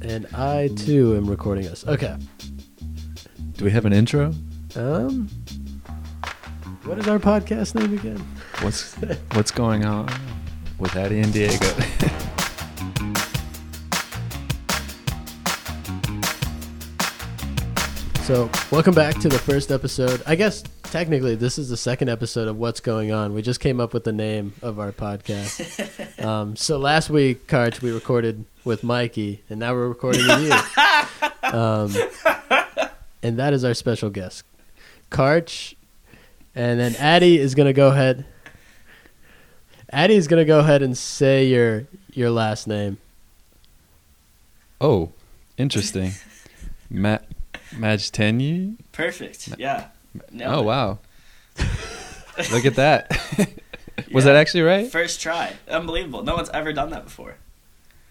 And I too am recording us. Okay. Do we have an intro? Um What is our podcast name again? What's what's going on with Addie and Diego? So, welcome back to the first episode. I guess technically this is the second episode of What's Going On. We just came up with the name of our podcast. um, so last week, Karch, we recorded with Mikey, and now we're recording with you. Um, and that is our special guest, Karch. And then Addy is gonna go ahead. Addy is gonna go ahead and say your your last name. oh, interesting. Matt Majteni? Perfect. Yeah. Nailed Oh it. wow. Look at that. Was Yeah. that actually right? First try. Unbelievable. No one's ever done that before.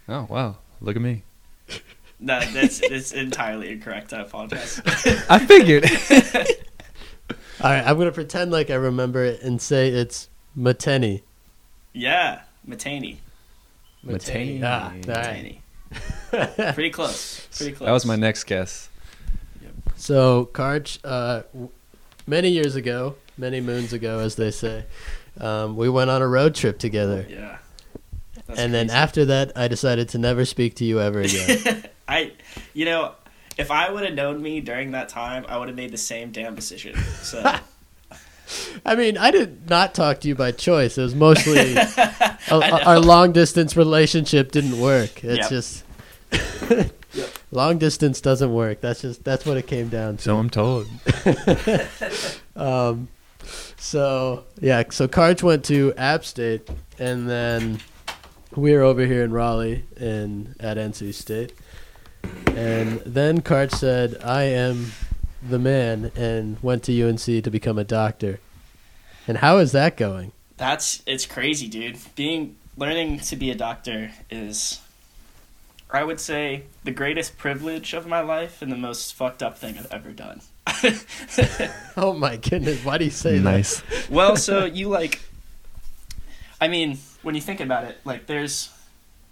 Oh wow. Look at me. No, that's it's entirely incorrect. I apologize. I figured. All right, I'm gonna pretend like I remember it and say it's Mateni. yeah, Matani. Matani. Ah, all right. Matani. Pretty close. Pretty close. that was my next guess. So, Karch, uh, many years ago, many moons ago, as they say, um, we went on a road trip together. Yeah. That's and then after that, I decided to never speak to you ever again. I, you know, if I would have known me during that time, I would have made the same damn decision. So I mean, I did not talk to you by choice. It was mostly a, I know. our long distance relationship didn't work. It's Yep. just long distance doesn't work. That's just that's what it came down to. So I'm told. Um, so yeah, so Karch went to App State, and then we were over here in Raleigh in at NC State, and then Karch said, "I am the man," and went to UNC to become a doctor. And how is that going? that's it's crazy, dude. Being learning to be a doctor is, I would say, the greatest privilege of my life and the most fucked up thing I've ever done. Oh my goodness, why do you say Nice. well, so you like, I mean, when you think about it, like there's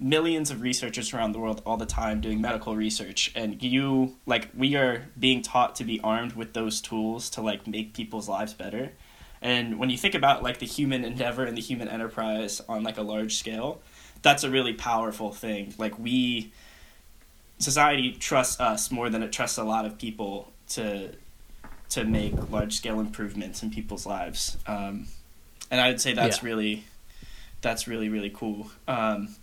millions of researchers around the world all the time doing medical research, and you like we are being taught to be armed with those tools to like make people's lives better. And when you think about like the human endeavor and the human enterprise on like a large scale, that's a really powerful thing. Like we society trusts us more than it trusts a lot of people to to make large scale improvements in people's lives. Um, and I would say that's Yeah. really that's really really cool. Um,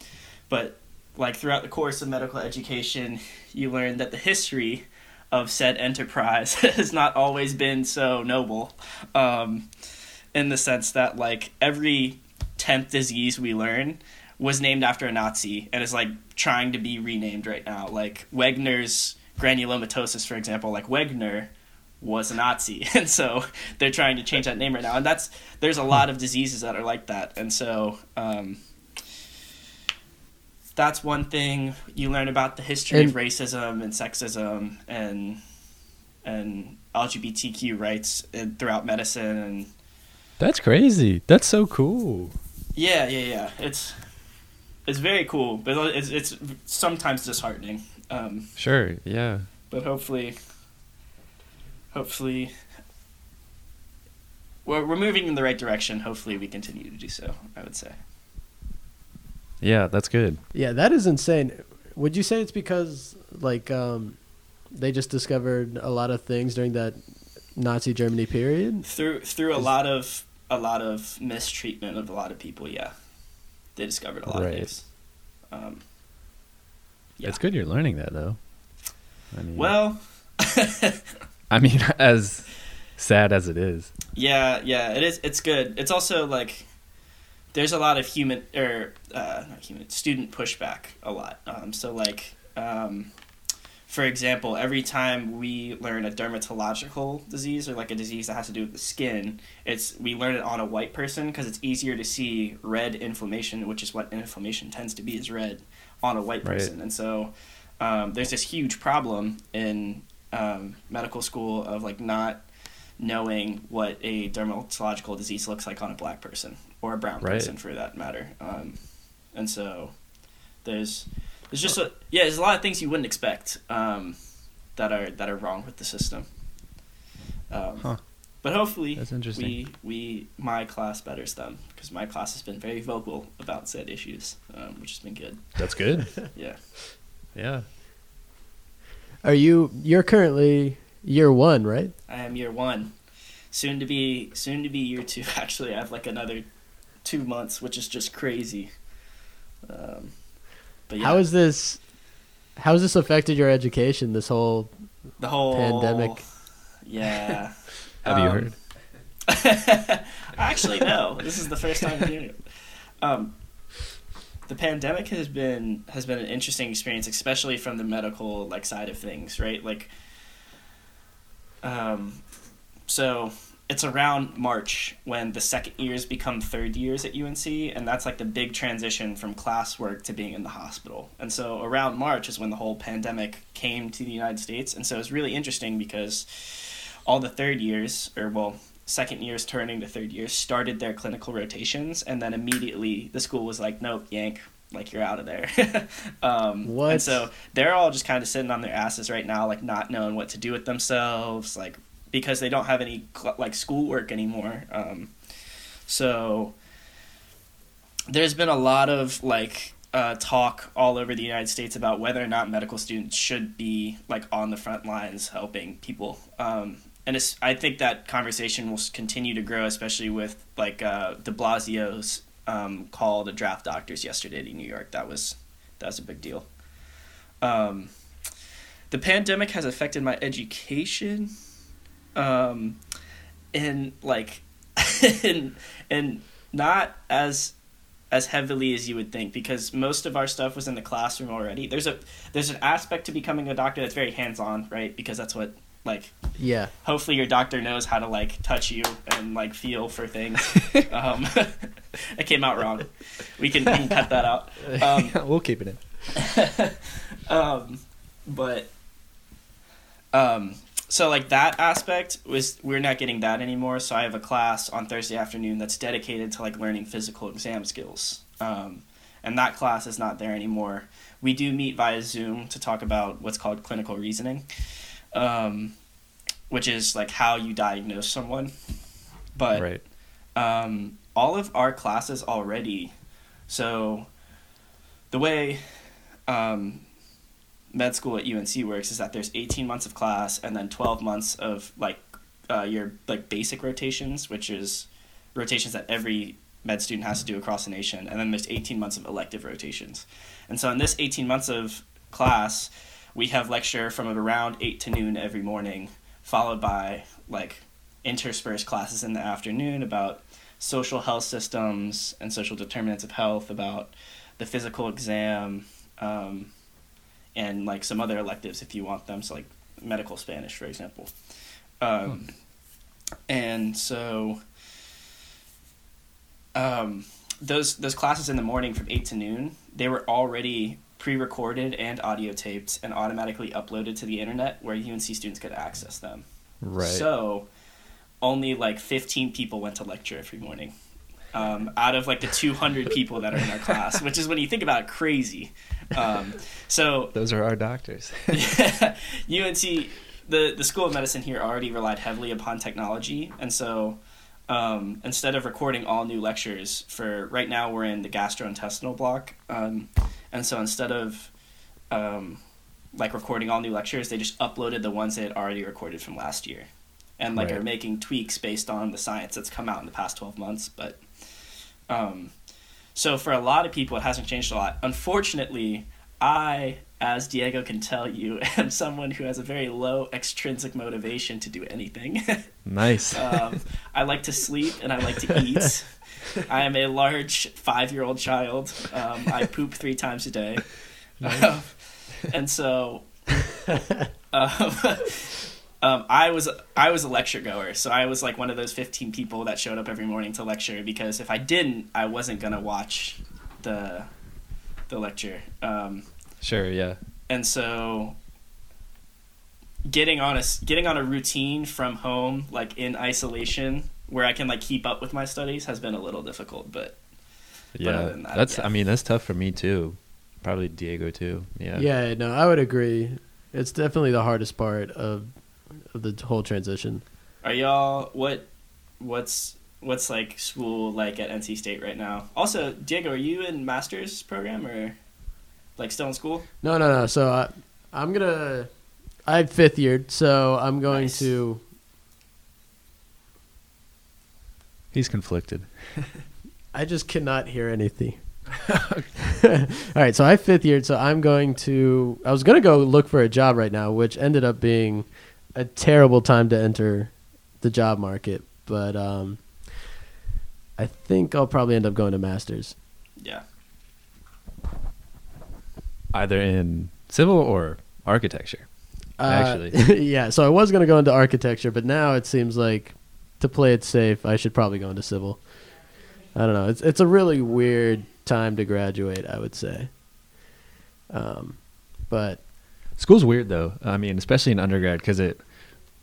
but like throughout the course of medical education, you learn that the history of said enterprise has not always been so noble. Um, in the sense that like every tenth disease we learn was named after a Nazi and is like trying to be renamed right now. Like Wegener's granulomatosis, for example, like Wegener was a Nazi, and so they're trying to change that name right now. And that's there's a lot of diseases that are like that, and so um, that's one thing you learn about the history of racism and sexism and and LGBTQ rights in- throughout medicine and That's crazy. That's so cool. yeah, yeah, yeah. It's it's very cool, but it's it's sometimes disheartening. Um, Sure. Yeah. but hopefully, hopefully, we're we're moving in the right direction. Hopefully, we continue to do so. I would say. Yeah. That's good. Yeah, that is insane. Would you say it's because like um, they just discovered a lot of things during that Nazi Germany period? Through through a Is- lot of a lot of mistreatment of a lot of people, yeah, they discovered a lot Right. of things. Um, Yeah. It's good you're learning that though. I mean, well, I mean, as sad as it is. Yeah, yeah, it is. It's good. It's also like there's a lot of human or uh, not human student pushback a lot. Um, so like, um, for example, every time we learn a dermatological disease or like a disease that has to do with the skin, it's we learn it on a white person because it's easier to see red inflammation, which is what inflammation tends to be, is red on a white Right. person, and so um, there's this huge problem in um, medical school of like not knowing what a dermatological disease looks like on a black person or a brown Right. person for that matter. Um, and so there's there's just a, yeah, there's a lot of things you wouldn't expect um, that are that are wrong with the system. Um, Huh. But hopefully, That's interesting. we we my class betters them because my class has been very vocal about said issues, um, which has been good. That's good. Yeah. yeah. Are you? You're currently year one, right? I am year one, soon to be soon to be year two. Actually, I have like another two months, which is just crazy. Um, but yeah, How is this? How has this affected your education? This whole the whole pandemic? Yeah. Have you Um, heard? Actually, no. This is the first time I'm hearing it. Um, the pandemic has been has been an interesting experience, especially from the medical like side of things, right? Like, um, so it's around March when the second years become third years at UNC, and that's like the big transition from classwork to being in the hospital. And so around March is when the whole pandemic came to the United States, and so it's really interesting because all the third years, or well, second years turning to third years, started their clinical rotations, and then immediately the school was like, "Nope, yank." Like you're out of there. um, What? And so they're all just kind of sitting on their asses right now, like not knowing what to do with themselves, like because they don't have any like schoolwork anymore. Um, so there's been a lot of like uh, talk all over the United States about whether or not medical students should be like on the front lines helping people. Um, and it's, I think that conversation will continue to grow, especially with like uh, De Blasio's um, call to draft doctors yesterday to New York. That was that was a big deal. Um, the pandemic has affected my education, um, and like, and and not as as heavily as you would think because most of our stuff was in the classroom already. There's a there's an aspect to becoming a doctor that's very hands on, right? Because that's what like yeah. hopefully your doctor knows how to like touch you and like feel for things. um, it came out wrong. We can, we can cut that out. Um, we'll keep it in. um, but um, so like that aspect was we're not getting that anymore. So I have a class on Thursday afternoon that's dedicated to like learning physical exam skills. Um, and that class is not there anymore. We do meet via Zoom to talk about what's called clinical reasoning, um, which is like how you diagnose someone. But right. um, all of our classes already. So, the way um, med school at UNC works is that there's 18 months of class and then 12 months of like uh, your like basic rotations, which is rotations that every med student has to do across the nation, and then there's 18 months of elective rotations. And so in this 18 months of class, we have lecture from around 8 to noon every morning, followed by like interspersed classes in the afternoon about social health systems and social determinants of health, about the physical exam, um, and like some other electives if you want them, so like medical Spanish, for example. Um, And so um, those those classes in the morning from eight to noon, they were already pre-recorded and audio taped and automatically uploaded to the internet where UNC students could access them. Right. So only like 15 people went to lecture every morning. Um, out of like the 200 people that are in our class, which is when you think about it, crazy. Um, so Those are our doctors. yeah, UNC, the the School of Medicine here already relied heavily upon technology, and so um, instead of recording all new lectures for right now, we're in the gastrointestinal block, um, and so instead of um, like recording all new lectures, they just uploaded the ones they had already recorded from last year, and like Right. are making tweaks based on the science that's come out in the past twelve months, but. Um, so for a lot of people, it hasn't changed a lot. Unfortunately, I, as Diego can tell you, am someone who has a very low extrinsic motivation to do anything. nice. um, I like to sleep and I like to eat. I am a large five-year-old child. Um, I poop three times a day, um, and so um, um, I was I was a lecture goer. So I was like one of those fifteen people that showed up every morning to lecture because if I didn't, I wasn't gonna watch the the lecture. Um, sure. Yeah. and so getting on a getting on a routine from home like in isolation where i can like keep up with my studies has been a little difficult but Yeah. other than that, that's. yeah. I mean, that's tough for me too. Probably Diego too. Yeah. Yeah, no, I would agree. It's definitely the hardest part of, of the whole transition. Are y'all what? What's what's like school like at NC State right now? Also, Diego, are you in master's program or like still in school? No, no, no. So I, I'm gonna. I had fifth year, so I'm going Nice. to. He's conflicted. I just cannot hear anything. All right, so I fifth year, so I'm going to. I was gonna go look for a job right now, which ended up being a terrible time to enter the job market. But um, I think I'll probably end up going to masters. Yeah. Either in civil or architecture. Uh, Actually. yeah. So I was gonna go into architecture, but now it seems like to play it safe, I should probably go into civil. I don't know. It's it's a really weird time to graduate. I would say. Um, but School's weird though. I mean, especially in undergrad, because it,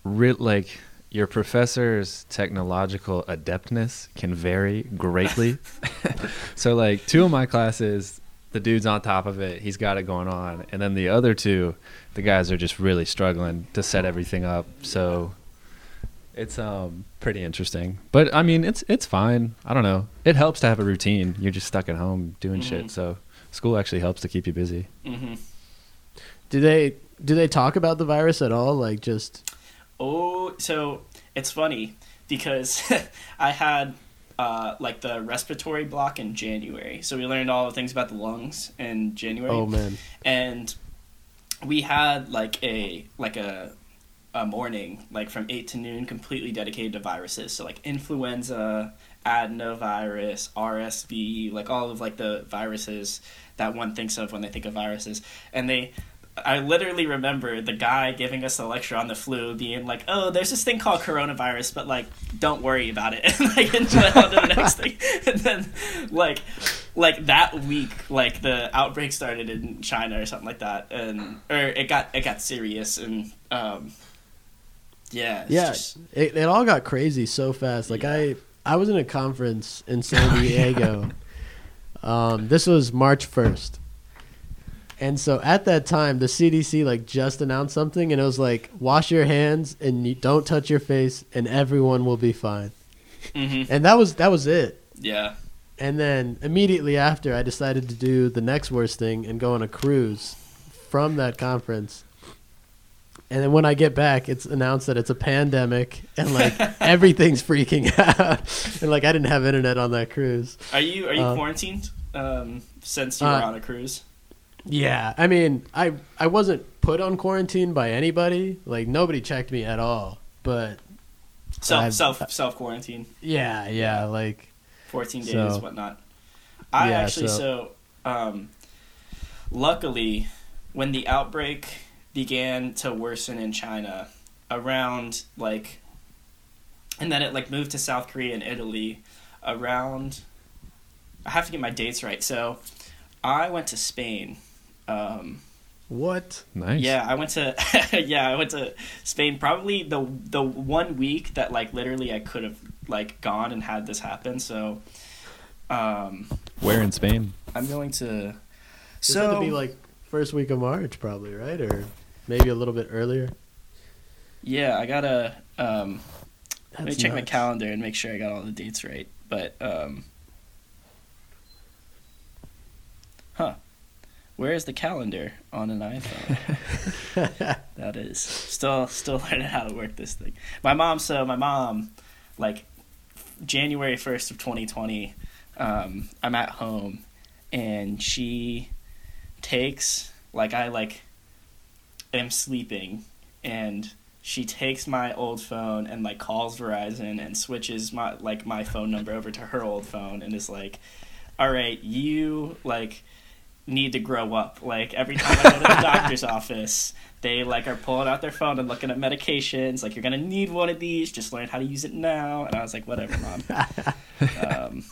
re- like, your professor's technological adeptness can vary greatly. so, like, two of my classes, the dude's on top of it. He's got it going on, and then the other two, the guys are just really struggling to set everything up. So, it's um pretty interesting. But I mean, it's it's fine. I don't know. It helps to have a routine. You're just stuck at home doing Mhm. shit. So, school actually helps to keep you busy. Mm-hmm. do they do they talk about the virus at all? Like just Oh, so it's funny because I had uh, like the respiratory block in January. So we learned all the things about the lungs in January. oh man. and we had like a like a a morning like from 8 to noon completely dedicated to viruses. So like influenza adenovirus rsv like all of like the viruses that one thinks of when they think of viruses. And they I literally remember the guy giving us a lecture on the flu being like, "Oh, there's this thing called coronavirus, but like, don't worry about it." and like, and on to the next thing, and then like, like that week, like the outbreak started in China or something like that, and or it got it got serious, and um, yeah, Yeah, just- it, it all got crazy so fast. Like I, I was in a conference in San Diego. um, this was March first, and so at that time, the CDC like just announced something, and it was like, wash your hands and don't touch your face, and everyone will be fine. mhm, And that was that was it. yeah, And then immediately after, I decided to do the next worst thing and go on a cruise from that conference. And then when I get back, it's announced that it's a pandemic and like everything's freaking out. and like I didn't have internet on that cruise. Are you are you Uh, quarantined um, since you were uh, on a cruise? Yeah, I mean, I I wasn't put on quarantine by anybody. Like nobody checked me at all. But Self I've- self self quarantine. yeah, yeah, like 14 days, So- whatnot. I Yeah, actually, so, so- um, luckily, when the outbreak began to worsen in China, around like, and then it like moved to South Korea and Italy, around, I have to get my dates right. So, I went to Spain. Um, what? Nice. yeah, I went to yeah, I went to Spain probably the the one week that like literally I could have like gone and had this happen. So um Where in Spain? I'm going to This so had to be like first week of March probably, right? Or maybe a little bit earlier. yeah, I got to um let me check my calendar and make sure I got all the dates right. But um Huh. Where is the calendar on an iPhone? That is still still learning how to work this thing. My mom, so my mom, like January first of twenty twenty, um, I'm at home, and she takes like I like am sleeping, and she takes my old phone and like calls Verizon and switches my like my phone number over to her old phone and is like, all right, you like need to grow up. Like every time I go to the doctor's office, they like are pulling out their phone and looking at medications. Like you're gonna need one of these. Just learn how to use it now. And I was like, whatever, mom. um,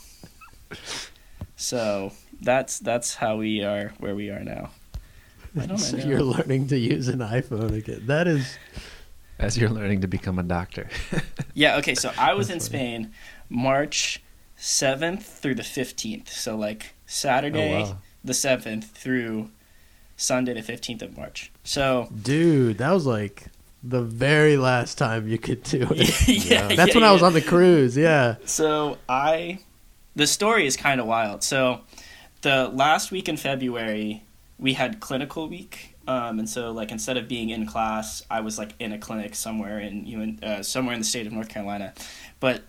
so that's that's how we are where we are now. I don't so know. you're learning to use an iPhone again. That is As you're learning to become a doctor. Yeah. Okay. So I was in funny. Spain, March seventh through the fifteenth. So like Saturday, Oh, wow. the 7th through Sunday the 15th of March. So, Dude, that was like the very last time you could do it. yeah, That's yeah, when I was on the cruise. Yeah. So I, the story is kind of wild. So, the last week in February, we had clinical week, um, and so like instead of being in class, I was like in a clinic somewhere in UN, uh, somewhere in the state of North Carolina, but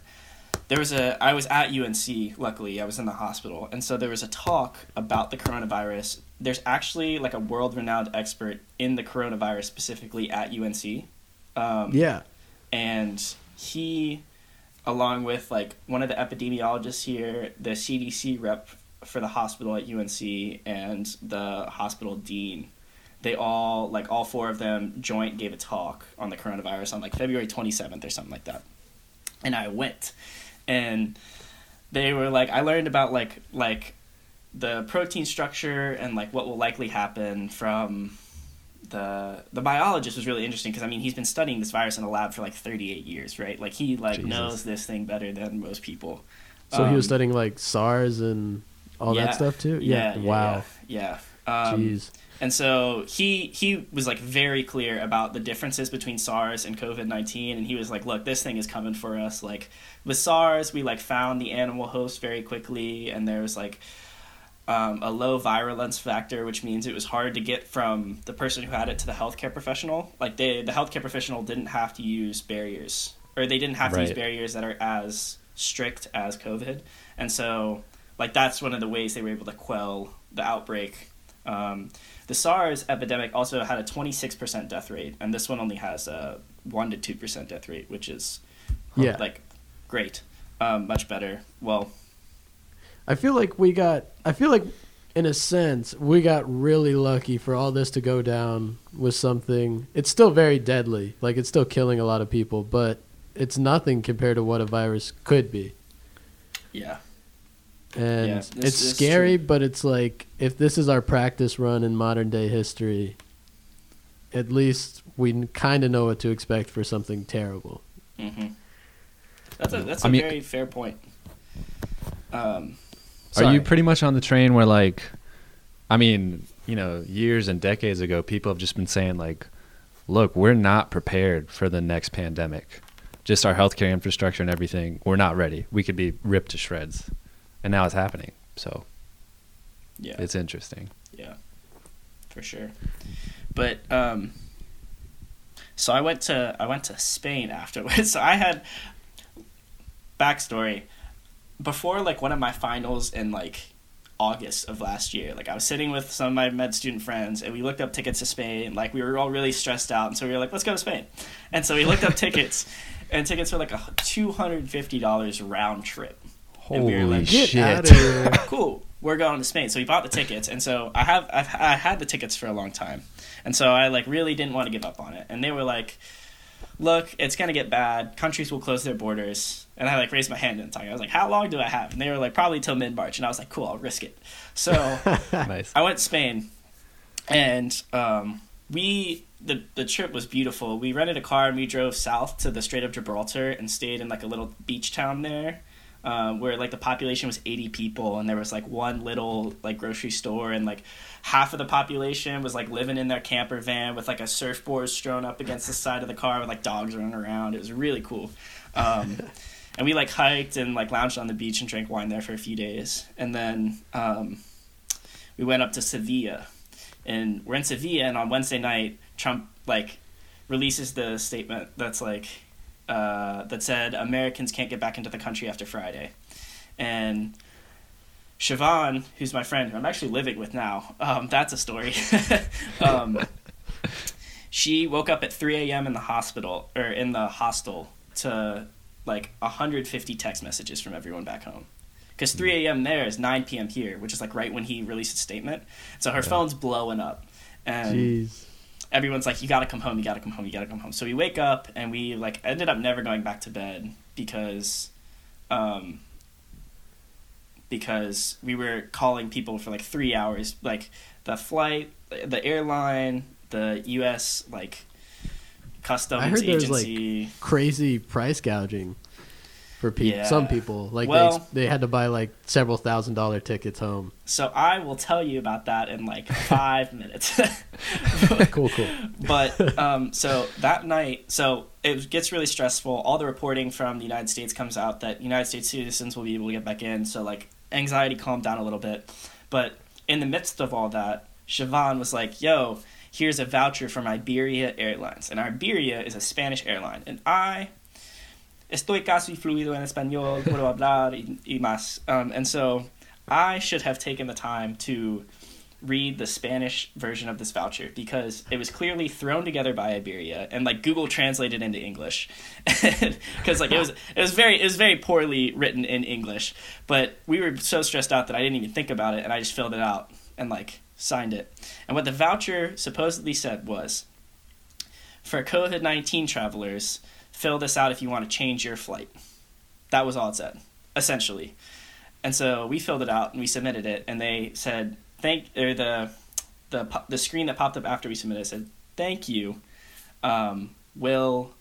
there was a I was at UNC. Luckily, I was in the hospital, and so there was a talk about the coronavirus. There's actually like a world-renowned expert in the coronavirus specifically at UNC. Um, Yeah. and he along with like one of the epidemiologists here the cdc rep for the hospital at unc and the hospital dean they all like all four of them joint gave a talk on the coronavirus on like february 27th or something like that and i went and they were like i learned about like like the protein structure and like what will likely happen from the the biologist was really interesting because I mean he's been studying this virus in a lab for like 38 years, right? Like he like Jesus. knows this thing better than most people. So he was Um, studying like SARS and all yeah, that stuff too? Yeah. yeah wow. Yeah. yeah. Um, Jeez. and so he he was like very clear about the differences between SARS and COVID nineteen, and he was like, "Look, this thing is coming for us. Like with SARS, we like found the animal host very quickly, and there was like um, a low virulence factor, which means it was hard to get from the person who had it to the healthcare professional. Like they, the healthcare professional didn't have to use barriers, or they didn't have to use barriers that are as strict as COVID, and so like that's one of the ways they were able to quell the outbreak. Um, the SARS epidemic also had a 26% death rate, and this one only has a 1 to 2% death rate, which is Yeah. like great, um, much better. Well, I feel like we got. I feel like, in a sense, we got really lucky for all this to go down with something. It's still very deadly. Like it's still killing a lot of people, but it's nothing compared to what a virus could be. yeah, And Yeah, this it's is scary, true. but it's like if this is our practice run in modern day history, at least we kind of know what to expect for something terrible. hmm that's a that's I a mean- very fair point. Um, Are you pretty much on the train where like I mean, you know, years and decades ago people have just been saying like look, we're not prepared for the next pandemic. Just our healthcare infrastructure and everything, we're not ready. We could be ripped to shreds. And now it's happening. So, yeah, it's interesting. Yeah, for sure. But um, so I went to I went to Spain afterwards. So I had backstory before like one of my finals in like August of last year. Like I was sitting with some of my med student friends and we looked up tickets to Spain. Like we were all really stressed out, and so we were like, let's go to Spain. And so we looked up tickets, and tickets were like a two hundred and fifty dollars round trip. And we were Holy like, Get shit. out of here! cool. We're going to spain. So we bought the tickets. And so i have I've, i had the tickets for a long time. And so i like really didn't want to give up on it. And they were like look it's going to get bad. Countries will close their borders. And i like raised my hand and talking i was like how long do i have? And they were like probably till mid-march. And i was like cool i'll risk it. So nice. I went to Spain, and um, we the the trip was beautiful. We rented a car and we drove south to the Strait of Gibraltar and stayed in like a little beach town there, um, where like the population was eighty people and there was like one little like grocery store and like half of the population was like living in their camper van with like a surfboard strewn up against the side of the car with like dogs running around. It was really cool. Um, and we like hiked and like lounged on the beach and drank wine there for a few days, and then. Um, we went up to Sevilla, and we're in Sevilla. And on Wednesday night, Trump like releases the statement that's like uh, that said Americans can't get back into the country after Friday, and Siobhan, who's my friend, who I'm actually living with now, um, that's a story. um, she woke up at 3 a.m. in the hospital or in the hostel to like 150 text messages from everyone back home. Because 3 a.m. there is 9 p.m. here, which is like right when he released his statement. So her phone's blowing up. And Jeez. Everyone's like, "You gotta come home. You gotta come home. You gotta come home." So we wake up and we like ended up never going back to bed because, um, because we were calling people for like three hours, like the flight, the airline, the U.S. like customs I heard there was, like, agency. Crazy price gouging. For people. Yeah. Some people like Well- they they had to buy like several thousand dollar tickets home. So I will tell you about that in like five minutes. Cool, cool. but um, so that night, so it gets really stressful. All the reporting from the United States comes out that United States citizens will be able to get back in. So like anxiety calmed down a little bit. But in the midst of all that, Siobhan was like, "Yo, here's a voucher from Iberia Airlines, and Iberia is a Spanish airline, and I." Estoy casi fluido en español, puedo hablar y, y más. Um, and so I should have taken the time to read the Spanish version of this voucher because it was clearly thrown together by Iberia and like Google translated into English. Because like it was it was very it was very poorly written in English. But we were so stressed out that I didn't even think about it and I just filled it out and like signed it. And what the voucher supposedly said was for COVID nineteen travelers fill this out if you want to change your flight. That was all it said essentially. And so we filled it out and we submitted it and they said thank or the the the screen that popped up after we submitted said thank you. Um, will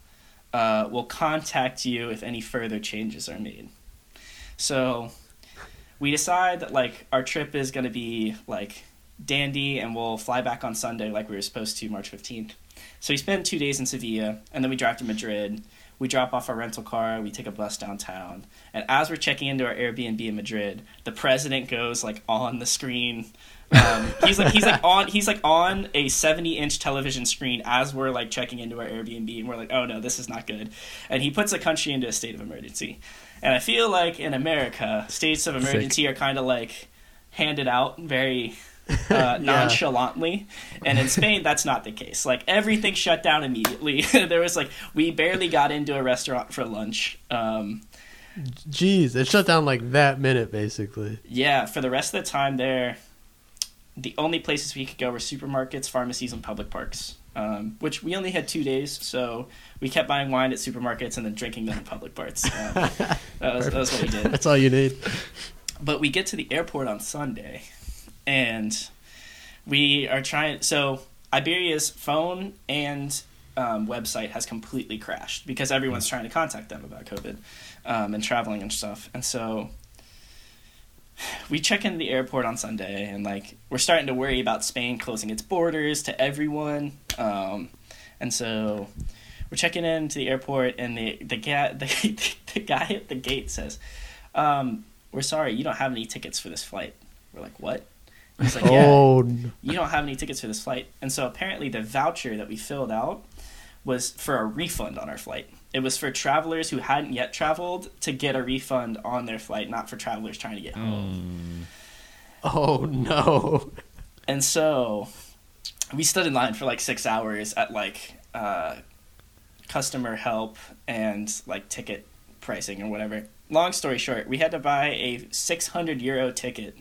uh, will contact you if any further changes are made. So we decide that like our trip is to be like dandy and we'll fly back on sunday like we were supposed to march 15th so we spend two days in sevilla and then we drive to madrid. We drop off our rental car we take a bus downtown. And as we're checking into our airbnb in madrid the president goes like on the screen. Um, he's like he's like on he's like on a 70 inch television screen as we're like checking into our airbnb and we're like oh no this is not good. And he puts the country into a state of emergency. And i feel like in america states of emergency are kind of like handed out very uh, nonchalantly. And in Spain, that's not the case. Like everything shut down immediately. there was like we barely got into a restaurant for lunch. Um, Jeez, it shut down like that minute basically. yeah, for the rest of the time there, the only places we could go were supermarkets, pharmacies, and public parks. Um, which we only had two days, so we kept buying wine at supermarkets and then drinking them in public parts. Um, that, was, that was what we did. That's all you need. But we get to the airport on Sunday, and we are trying. So Iberia's phone and um, website has completely crashed because everyone's trying to contact them about COVID um, and traveling and stuff. And so we check into the airport on Sunday, and like we're starting to worry about Spain closing its borders to everyone. Um, and so we're checking into the airport, and the the guy the, the guy at the gate says, um, "We're sorry, you don't have any tickets for this flight." We're like, "What?" He's like, "Yeah, Oh, you don't have any tickets for this flight." And so apparently, the voucher that we filled out was for a refund on our flight. It was for travelers who hadn't yet traveled to get a refund on their flight, not for travelers trying to get home. oh no. And so we stood in line for like six hours at like uh, customer help and like ticket pricing or whatever. Long story short, we had to buy a 600 euro ticket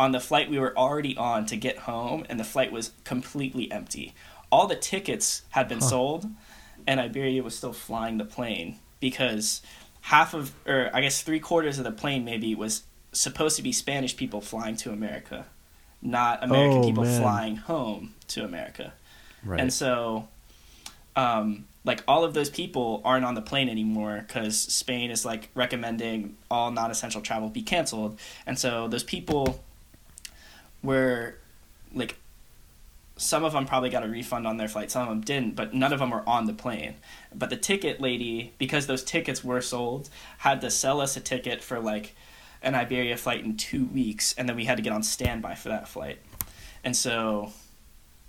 on the flight we were already on to get home, and the flight was completely empty. All the tickets had been sold, and Iberia was still flying the plane because half of, or I guess three quarters of the plane maybe was supposed to be Spanish people flying to America, not American Oh, people man. flying home to America. Right. And so, um, like all of those people aren't on the plane anymore because Spain is like recommending all non-essential travel be canceled, and so those people were like some of them probably got a refund on their flight some of them didn't but none of them were on the plane. But the ticket lady because those tickets were sold had to sell us a ticket for like an iberia flight in two weeks and then we had to get on standby for that flight. And so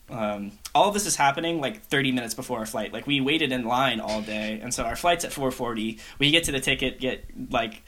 um, all of this is happening like 30 minutes before our flight. Like we waited in line all day and so our flight's at 440 we get to the ticket get like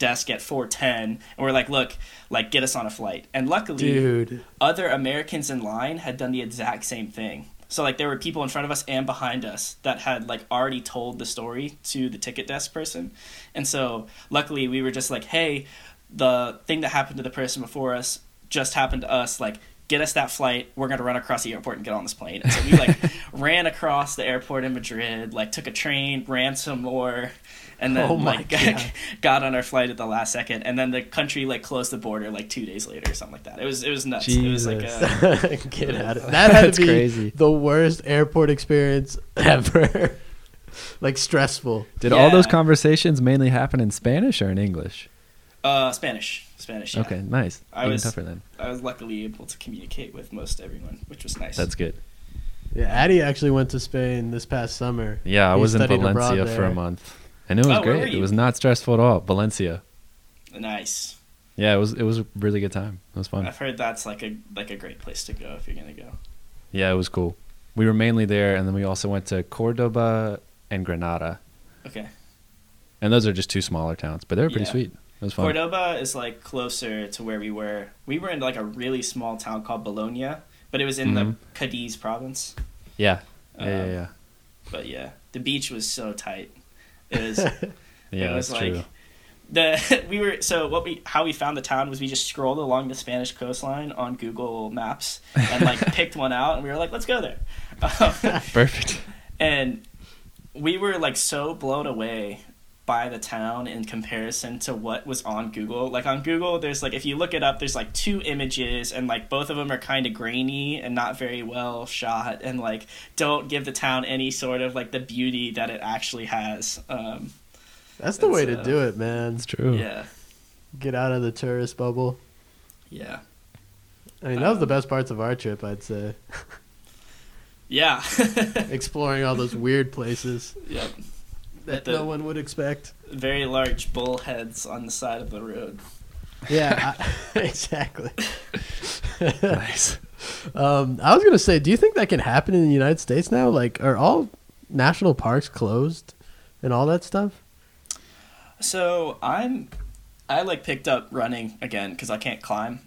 desk at 410 and we're like look like get us on a flight and luckily Dude. other Americans in line had done the exact same thing. So like there were people in front of us and behind us that had like already told the story to the ticket desk person. And so luckily we were just like, "Hey, the thing that happened to the person before us just happened to us. Like get us that flight. We're going to run across the airport and get on this plane." And so we like ran across the airport in Madrid, like took a train, ran some more, and then Oh my like God. got on our flight at the last second and then the country like closed the border like 2 days later or something like that. It was it was nuts. It was like Jesus. a, Get out of That had to be crazy. the worst airport experience ever. like stressful. Did all those conversations mainly happen in Spanish or in English? Uh, Spanish, Spanish. Yeah. Okay, nice. I Even was- tougher then. I was luckily able to communicate with most everyone, which was nice. That's good. Yeah, Addie actually went to Spain this past summer. Yeah, I He was in Valencia for a month, and it was Oh, great. It was not stressful at all. Valencia. nice. Yeah, it was. It was a really good time. It was fun. I've heard that's like a like a great place to go if you're gonna go. Yeah, it was cool. We were mainly there, and then we also went to Cordoba and Granada, Okay. and those are just two smaller towns, but they were pretty Yeah. sweet. Was fun. Cordoba is like closer to where we were. We were in like a really small town called Bolonia, but it was in Mhm. the Cadiz province. Yeah, yeah, yeah, Um, yeah. But yeah, the beach was so tight. It was Yeah, it was that's like true. the we were so what we how we found the town was we just scrolled along the Spanish coastline on Google Maps and like picked one out and we were like let's go there. Um, Perfect. and we were like so blown away by the town in comparison to what was on Google. Like on Google, there's like if you look it up, there's like two images, and like both of them are kind of grainy and not very well shot, and like don't give the town any sort of like the beauty that it actually has. Um, That's the way to uh, do it, man. It's true. yeah, Get out of the tourist bubble. yeah, I mean, that was the Um, best parts of our trip, I'd say. yeah, Exploring all those weird places yep. That no one would expect. Very large bull heads on the side of the road. Yeah, I- exactly. Nice. Um, I was gonna say, do you think that can happen in the United States now? Like, are all national parks closed and all that stuff? So I'm, I like picked up running again because I can't climb,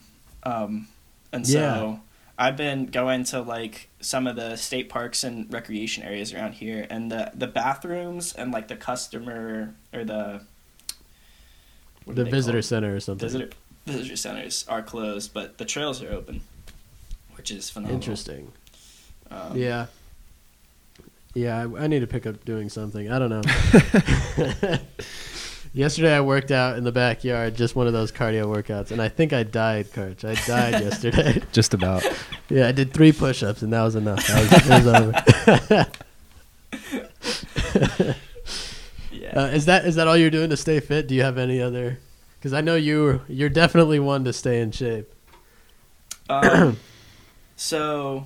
um, and so Yeah. I've been going to like some of the state parks and recreation areas around here, and the the bathrooms and like the customer or the The visitor called? center or something. visitor visitor centers are closed, but the trails are open, which is phenomenal. Interesting. Um, Yeah. Yeah, I, I need to pick up doing something. I don't know. yesterday I worked out in the backyard, just one of those cardio workouts, and I think I died, Coach. I died yesterday. Just about. Yeah, I did three push-ups, and that was enough. That was, it was over. Yeah. Uh, is that is that all you're doing to stay fit? Do you have any other? Because I know you you're definitely one to stay in shape. Um, so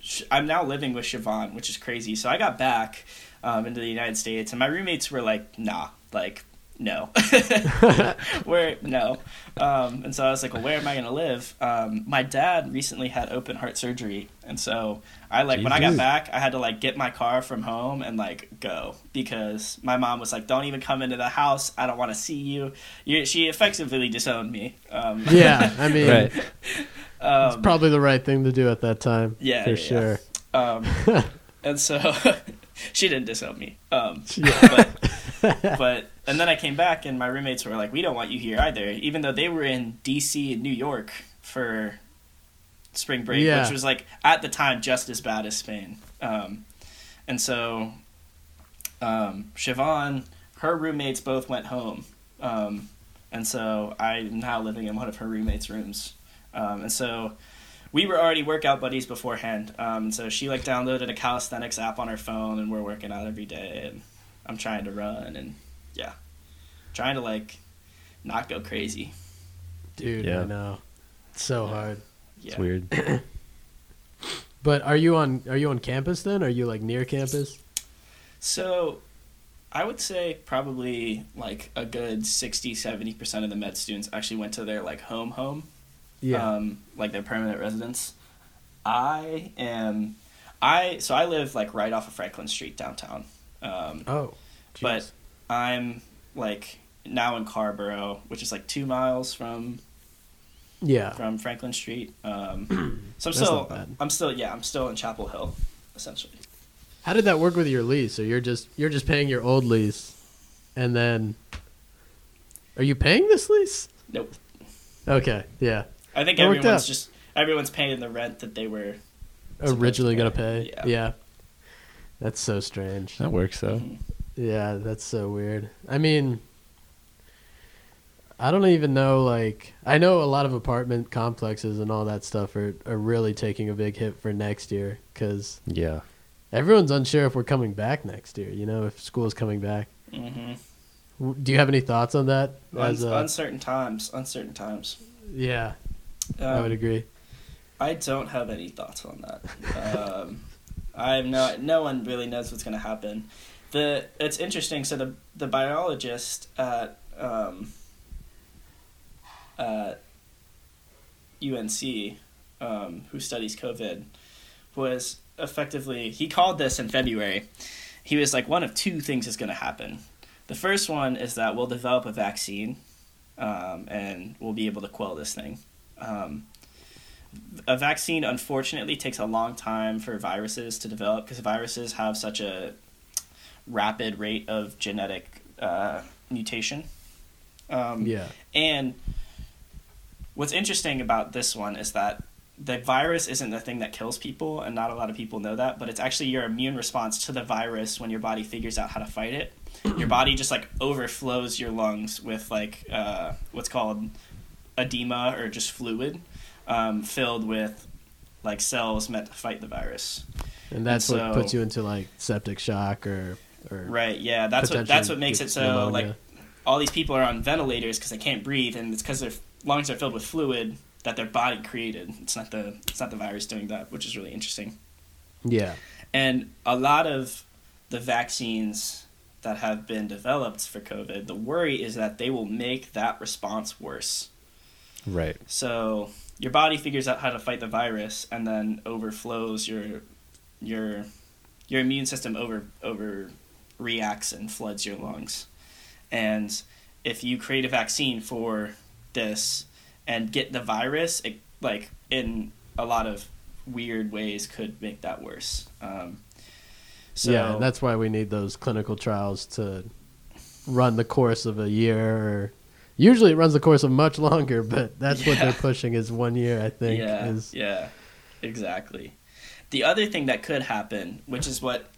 sh- I'm now living with Siobhan, which is crazy. So I got back um, into the United States, and my roommates were like, "Nah, like." No, where no, um, and so I was like, well, where am I gonna live? Um, my dad recently had open heart surgery, and so I like when I got back, I had to like get my car from home and like go because my mom was like, "Don't even come into the house. I don't want to see you." you she effectively disowned me. Um, Yeah, I mean, Right. it's um, probably the right thing to do at that time. Yeah, for yeah, sure. Um, and so she didn't disown me. Um, Yeah. but, but and then I came back and my roommates were like, "We don't want you here either," even though they were in D.C. and New York for spring break, Yeah. which was like at the time just as bad as Spain. Um, and so um, Siobhan, her roommates both went home, um, and so I'm now living in one of her roommates' rooms. Um, and so we were already workout buddies beforehand. Um, so she like downloaded a calisthenics app on her phone, and we're working out every day. And I'm trying to run, and yeah, trying to like not go crazy. Dude, yeah. I know. It's so hard. Yeah. It's weird. But are you on are you on campus then? Are you like near campus? So I would say probably like a good 60 70% of the med students actually went to their like home home Yeah. um, like their permanent residence. I am, I so I live like right off of Franklin Street downtown, um, oh. but. I'm like now in Carrboro, which is like two miles from yeah. from Franklin Street. Um, so I'm still. I'm still, yeah, I'm still in Chapel Hill, essentially. How did that work with your lease? So you're just you're just paying your old lease, and then are you paying this lease? Nope. Okay. Yeah. I think That everyone's just everyone's paying the rent that they were Supposed to Originally gonna pay, pay. yeah. That's so strange. That works though. Yeah, that's so weird. I mean, I don't even know. Like, I know a lot of apartment complexes and all that stuff are, are really taking a big hit for next year because Yeah. everyone's unsure if we're coming back next year. You know, if school's coming back. hmm Do you have any thoughts on that? Un- As, uh, uncertain times. Uncertain times. yeah, I Um, would agree. I don't have any thoughts on that. um, I'm not. No one really knows what's going to happen. The it's interesting. So the the biologist at um, at UNC um, who studies COVID was effectively he called this in February. He was like, one of two things is going to happen. The first one is that we'll develop a vaccine, um, and we'll be able to quell this thing. Um, a vaccine unfortunately takes a long time for viruses to develop because viruses have such a rapid rate of genetic uh, mutation. Um, Yeah, And what's interesting about this one is that the virus isn't the thing that kills people, and not a lot of people know that, but it's actually your immune response to the virus when your body figures out how to fight it. your body just like overflows your lungs with like uh, what's called edema or just fluid um, filled with like cells meant to fight the virus. and that's and what puts you into like septic shock or or Right. Yeah. That's what that's what makes it so pneumonia. like all these people are on ventilators because they can't breathe, and it's because their lungs are filled with fluid that their body created. It's not the it's not the virus doing that, which is really interesting. yeah, And a lot of the vaccines that have been developed for COVID, the worry is that they will make that response worse. Right. So your body figures out how to fight the virus and then overflows your your your immune system over over reacts and floods your lungs. And if you create a vaccine for this and get the virus, it like in a lot of weird ways could make that worse. Um, so yeah. That's why we need those clinical trials to run the course of a year. Or usually it runs the course of much longer, but that's what they're pushing is one year. I think yeah, is yeah, exactly. The other thing that could happen, which is what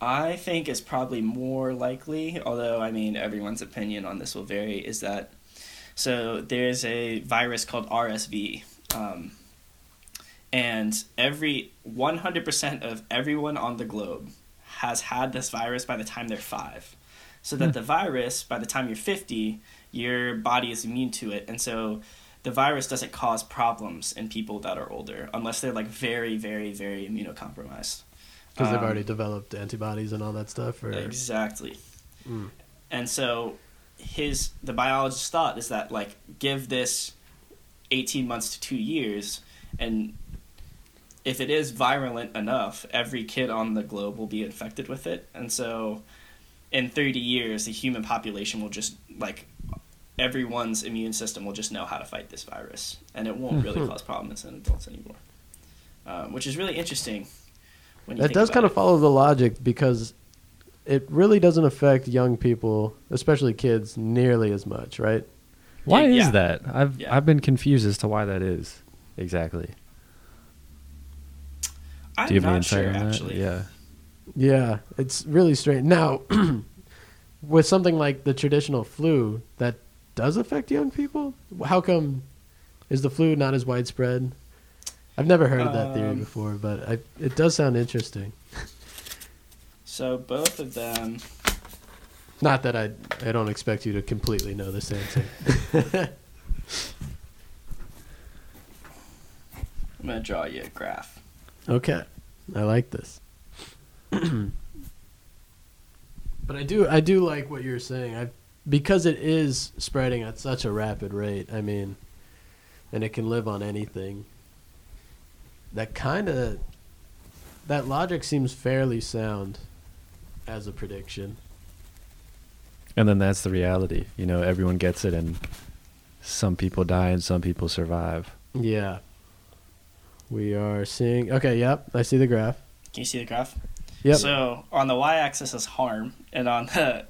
I think is probably more likely, although I mean everyone's opinion on this will vary, is that so there's a virus called RSV, um, and every 100% of everyone on the globe has had this virus by the time they're five. So that the virus, by the time you're 50, your body is immune to it. And so the virus doesn't cause problems in people that are older unless they're like very, very, very immunocompromised. because they've Um, already developed antibodies and all that stuff. Or Exactly. Mm. And so his the biologist's thought is that like give this 18 months to 2 years and if it is virulent enough, every kid on the globe will be infected with it. And so in 30 years the human population will just like everyone's immune system will just know how to fight this virus and it won't really Mhm. cause problems in adults anymore. Um, which is really interesting. When you That does about kind of follow the logic because it really doesn't affect young people, especially kids, nearly as much, right? Why Yeah, is that? I've Yeah. I've been confused as to why that is exactly. I'm Do you have any not insight sure on that? actually. Yeah. Yeah, it's really strange. Now, with something like the traditional flu, that does affect young people. How come is the flu not as widespread? I've never heard of that theory Um, before, but I, it does sound interesting. So both of them. Not that I I don't expect you to completely know this answer. I'm gonna draw you a graph. Okay, I like this. but I do I do like what you're saying. I because it is spreading at such a rapid rate. I mean, and it can live on anything. That kind of that logic seems fairly sound as a prediction. And then that's the reality. You know, everyone gets it, and some people die and some people survive. Yeah. We are seeing. Okay, yep, I see the graph. Can you see the graph? Yep. So on the y-axis is harm, and on the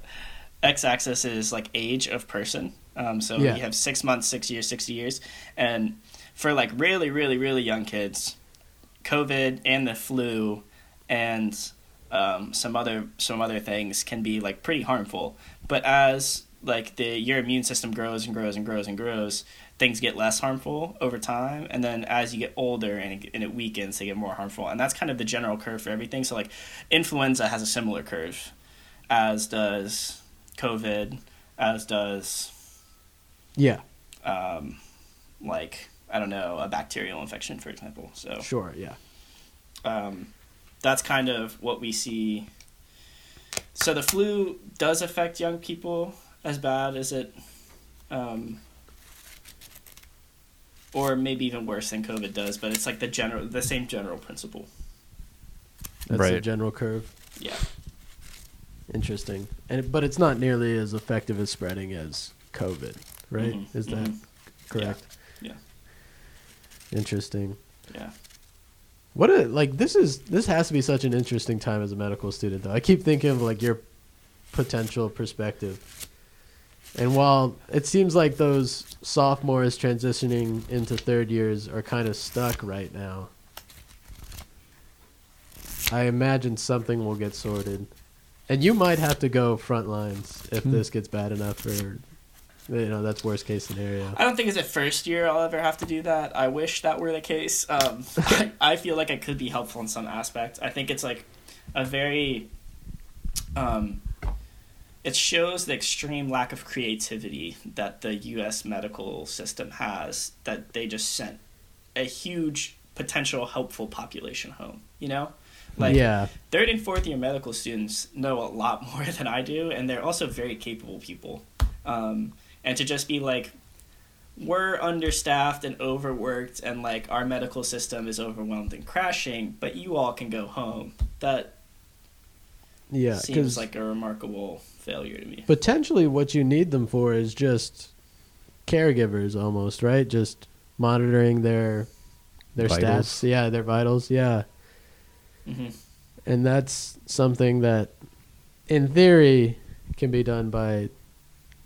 x-axis is like age of person. Um, so Yeah. you have six months, six years, sixty years, and for like really, really, really young kids, COVID and the flu and um, some other some other things can be like pretty harmful. But as like the your immune system grows and grows and grows and grows, things get less harmful over time, and then as you get older and it, and it weakens, they get more harmful, and that's kind of the general curve for everything. So like, influenza has a similar curve, as does COVID, as does Yeah, um, like I don't know a bacterial infection, for example. So sure. Yeah. um, that's kind of what we see. So the flu does affect young people as bad as it, um, or maybe even worse than COVID does. But it's like the general, the same general principle. That's the Right. general curve. Yeah. Interesting. And but it's not nearly as effective as spreading as COVID, right? Mhm, Is that mhm. correct? Yeah. Interesting. Yeah. What a like this is this has to be such an interesting time as a medical student though. I keep thinking of like your potential perspective. And while it seems like those sophomores transitioning into third years are kind of stuck right now, I imagine something will get sorted. And you might have to go front lines if Hmm. this gets bad enough or you know, that's worst case scenario. I don't think it's the first year I'll ever have to do that. I wish that were the case. Um, I, I feel like I could be helpful in some aspect. I think it's like a very, um, it shows the extreme lack of creativity that the U.S. medical system has. That they just sent a huge potential helpful population home. You know, like yeah. third and fourth year medical students know a lot more than I do, and they're also very capable people. Um, and to just be like, we're understaffed and overworked, and like our medical system is overwhelmed and crashing, but you all can go home. That Yeah, seems like a remarkable failure to me. potentially what you need them for is just caregivers almost right just monitoring their their Vitals. stats yeah their vitals yeah hmm and that's something that in theory can be done by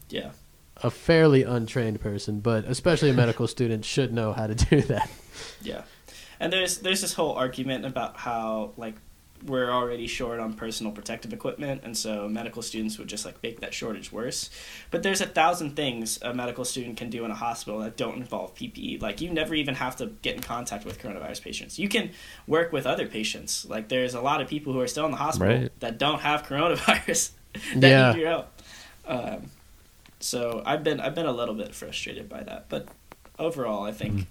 Yeah, a fairly untrained person but especially a medical student should know how to do that. Yeah. And there's there's this whole argument about how like we're already short on personal protective equipment, and so medical students would just like make that shortage worse. But there's a thousand things a medical student can do in a hospital that don't involve PPE. Like you never even have to get in contact with coronavirus patients. You can work with other patients. Like there's a lot of people who are still in the hospital Right. that don't have coronavirus that Yeah. need your help. Um, so I've been I've been a little bit frustrated by that, but overall I think Mm.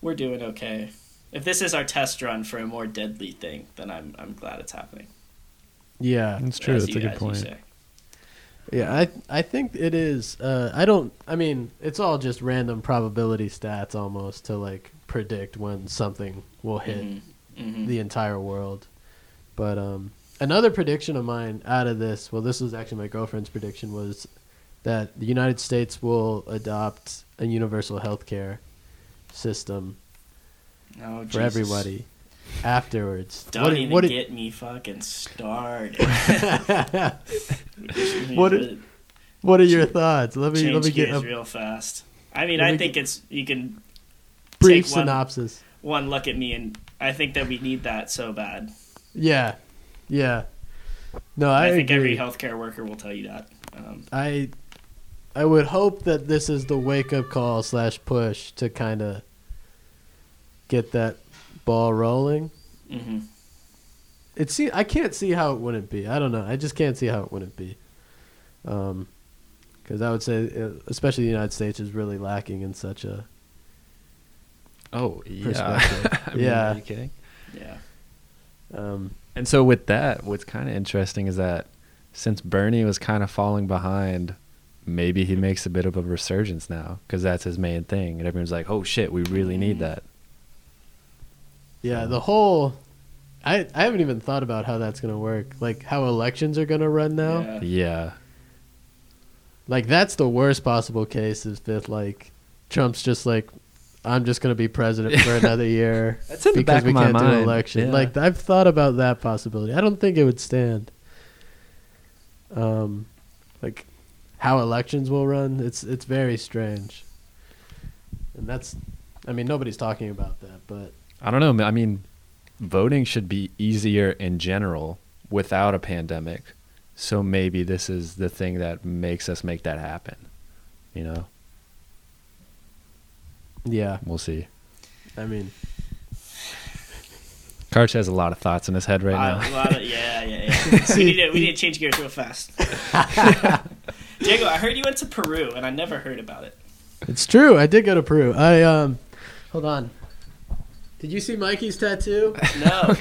we're doing okay. If this is our test run for a more deadly thing, then I'm I'm glad it's happening. yeah That's true. As That's you- a good as you point. say. yeah i i think it is uh i don't i mean it's all just random probability stats almost to like predict when something will hit Mhm. Mhm. the entire world. But um, another prediction of mine out of this, well, this was actually my girlfriend's prediction, was that the United States will adopt a universal health care system Oh, for Jesus. everybody afterwards. Don't What- even what- get me fucking started. What i- what are your thoughts? Let me Change let me get gears a real fast. I mean, Let I me think it's you can brief take one- synopsis. one look at me, and I think that we need that so bad. Yeah, yeah. No, I, I, think agree. every healthcare worker will tell you that. Um, I I would hope that this is the wake up call slash push to kind of get that ball rolling. mhm. It see I can't see how it wouldn't be. I don't know. I just can't see how it wouldn't be. Um, because I would say, uh, especially the United States is really lacking in such a Oh yeah. Perspective. I mean, Yeah. Are you kidding? Yeah. um, And so with that, what's kind of interesting is that since Bernie was kind of falling behind, maybe he makes a bit of a resurgence now because that's his main thing, and everyone's like, "Oh shit, we really need Mhm. that." Yeah. The whole I I haven't even thought about how that's gonna work. Like how elections are gonna run now. Yeah. Yeah. Like that's the worst possible case is that like Trump's just like I'm just gonna be president for another year That's in the because back we of my can't do an election. Yeah. Like I've thought about that possibility. I don't think it would stand. Um, like how elections will run. It's it's very strange, and that's. I mean, nobody's talking about that, but I don't know. I mean, voting should be easier in general without a pandemic. So maybe this is the thing that makes us make that happen. You know, Yeah, we'll see. I mean, Karch has a lot of thoughts in his head right Uh, now. a lot of, yeah, yeah, yeah. we, need to, we need to change gears real fast. Diego, I heard you went to Peru, and I never heard about it. it's true. I did go to Peru. I um, hold on. Did you see Mikey's tattoo? No.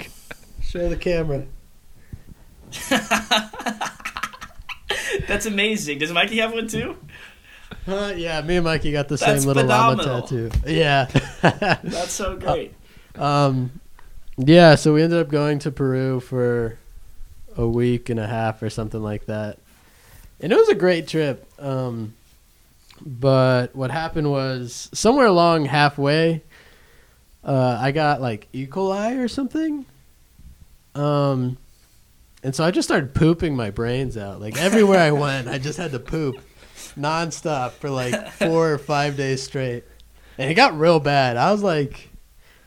Show the camera. That's amazing. Does Mikey have one too? Uh, yeah, me and Mikey got the That's same little llama tattoo. Yeah. That's so great. um, yeah. So we ended up going to Peru for a week and a half or something like that, and it was a great trip. Um, but what happened was somewhere along halfway, uh, I got like E. coli or something. Um, and so I just started pooping my brains out. Like everywhere I went, I just had to poop nonstop for like four or five days straight. And it got real bad. I was like,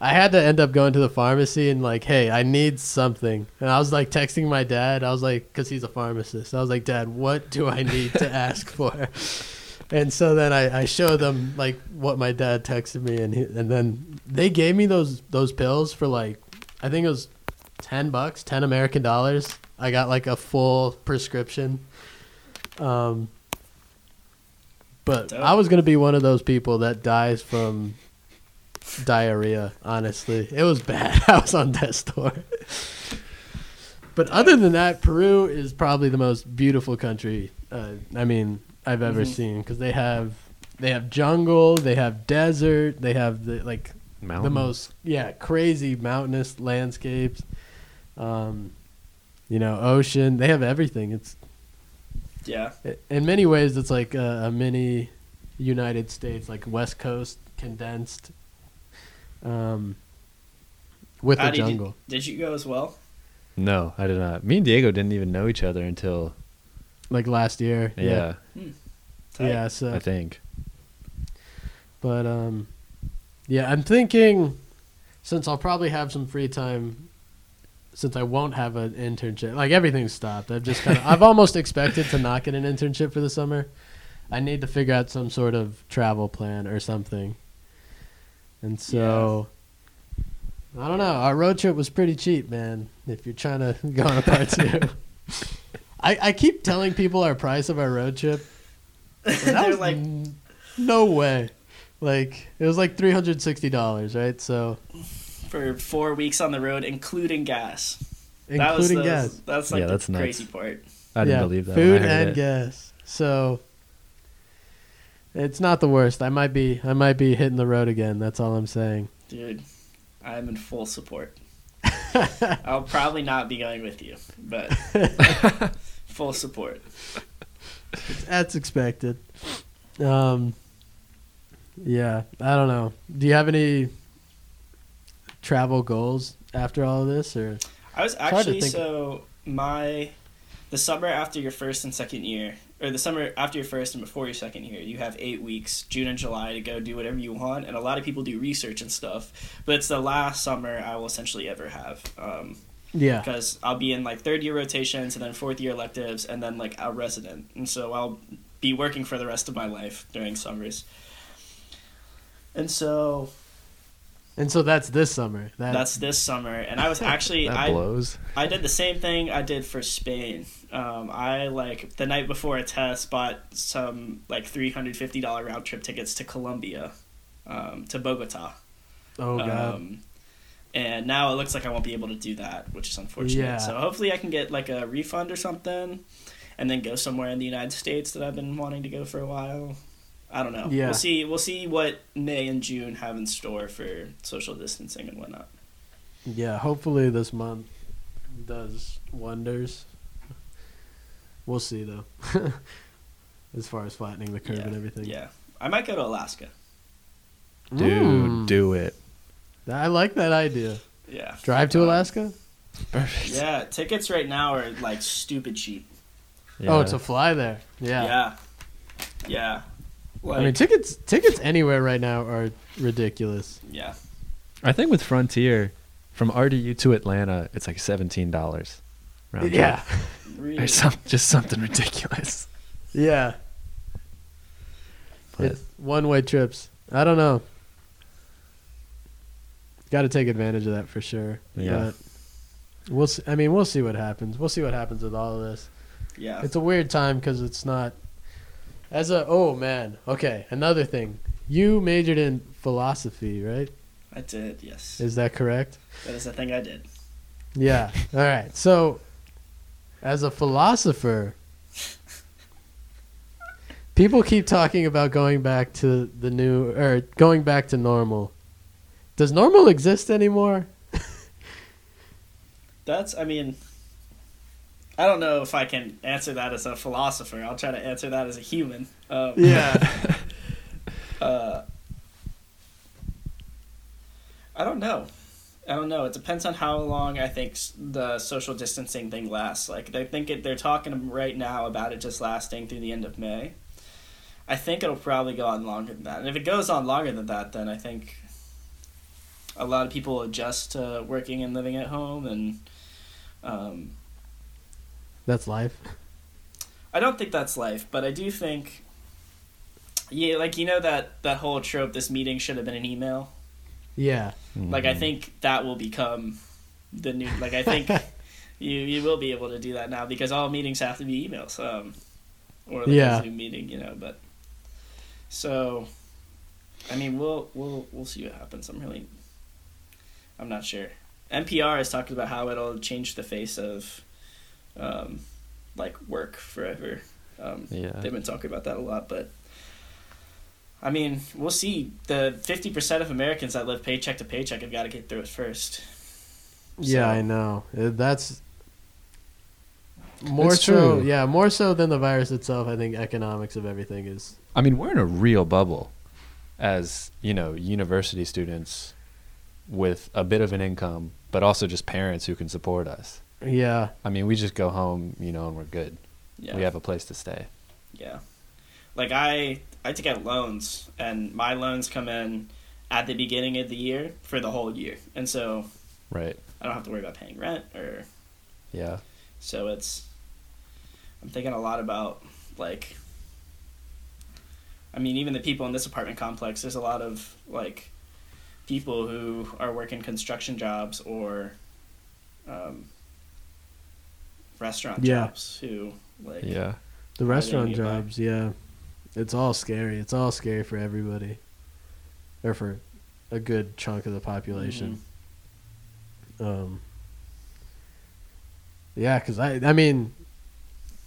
I had to end up going to the pharmacy and like, hey, I need something. And I was like texting my dad. I was like, because he's a pharmacist. I was like, Dad, what do I need to ask for? And so then I, I showed them like what my dad texted me, and he, and then they gave me those those pills for like, I think it was ten bucks, ten American dollars. I got like a full prescription. Um, but Dope. I was gonna be one of those people that dies from diarrhea. Honestly, it was bad. I was on death's door. but other than that, Peru is probably the most beautiful country. Uh, I mean, I've ever Mhm. seen because they have they have jungle, they have desert, they have the like the most yeah crazy mountainous landscapes um you know ocean they have everything it's Yeah. in many ways it's like a, a mini united states like west coast condensed um with a Adi, did- jungle Did you go as well? No, I did not. Me and Diego didn't even know each other until like last year yeah, Tight. yeah so I think. But um, yeah, I'm thinking since I'll probably have some free time, since I won't have an internship, like everything's stopped. I've just kind of, I've almost expected to not get an internship for the summer. I need to figure out some sort of travel plan or something. And so, I don't know. Our road trip was pretty cheap, man. If you're trying to go on a part two. I, I keep telling people our price of our road trip. and that They're was like, n- no way. Like it was like three hundred sixty dollars, right? So for four weeks on the road, including gas. that including was the, gas, That's like Yeah, the that's nuts. crazy part. I didn't yeah, believe that. food I heard and it. gas. So it's not the worst. I might be I might be hitting the road again. That's all I'm saying. Dude, I'm in full support. I'll probably not be going with you, but full support. That's expected. Um, yeah, I don't know. Do you have any travel goals after all of this, or I was actually so my the summer after your first and second year, or the summer after your first and before your second year, you have eight weeks, June and July, to go do whatever you want, and a lot of people do research and stuff. But it's the last summer I will essentially ever have. Um, yeah, because I'll be in like third year rotations and then fourth year electives and then like a resident, and so I'll be working for the rest of my life during summers. And so and so that's this summer. That, that's this summer, and I was actually That I blows. I did the same thing I did for Spain. Um, I like the night before a test bought some like three hundred fifty dollar round trip tickets to Colombia, um, to Bogota. oh god. Um, and now it looks like I won't be able to do that, which is unfortunate. Yeah. So hopefully I can get like a refund or something, and then go somewhere in the United States that I've been wanting to go for a while. I don't know. Yeah. We'll see. We'll see what May and June have in store for social distancing and whatnot. Yeah, hopefully this month does wonders. We'll see though. as far as flattening the curve yeah. and everything. Yeah. I might go to Alaska. Dude, Mm. do it. I like that idea. Yeah. Drive to Um, Alaska? Perfect. Yeah. Tickets right now are like stupid cheap. Oh, to fly there. Yeah. Yeah. Yeah. Like, I mean, tickets tickets anywhere right now are ridiculous. yeah. I think with Frontier, from RDU to Atlanta, it's like seventeen dollars. round trip. Yeah. Really. Or some, just something ridiculous. Yeah. But It's one way trips. I don't know. Got to take advantage of that for sure. Yeah. But we'll see. I mean, we'll see what happens. We'll see what happens with all of this. Yeah. It's a weird time because it's not. As a oh man, okay. Another thing, you majored in philosophy, right? I did. Yes. Is that correct? That is the thing I did. Yeah. All right. So, as a philosopher, people keep talking about going back to the new or going back to normal. Does normal exist anymore? That's. I mean. I don't know if I can answer that as a philosopher. I'll try to answer that as a human. Um, Yeah. Uh, I don't know. I don't know. It depends on how long I think the social distancing thing lasts. Like they think it, they're talking right now about it just lasting through the end of May. I think it'll probably go on longer than that. And if it goes on longer than that, then I think a lot of people adjust to working and living at home. And um, That's life. I don't think that's life, but I do think, yeah, like you know that that whole trope. This meeting should have been an email. Yeah. Like I Mhm. think that will become the new. Like I think you you will be able to do that now because all meetings have to be emails, um, or like Yeah. a Zoom meeting, you know. But so, I mean, we'll we'll we'll see what happens. I'm really, I'm not sure. NPR has talked about how it'll change the face of, um, like work forever. Um, Yeah. They've been talking about that a lot, but I mean, we'll see. The fifty percent of Americans that live paycheck to paycheck have got to get through it first. Yeah, I know. Uh, That's more It's so. true. Yeah, more so than the virus itself. I think economics of everything is. I mean, we're in a real bubble as, you know, university students with a bit of an income, but also just parents who can support us. Yeah. I mean, we just go home, you know, and we're good. Yeah, We have a place to stay. yeah. Like I, I take out loans, and my loans come in at the beginning of the year for the whole year, and so Right. I don't have to worry about paying rent or Yeah. So it's I'm thinking a lot about like I mean even the people in this apartment complex there's a lot of like people who are working construction jobs or um, restaurant Yeah. jobs who like Yeah. The restaurant get by. jobs, yeah. It's all scary. It's all scary for everybody. Or for a good chunk of the population. Um Yeah, cuz I I mean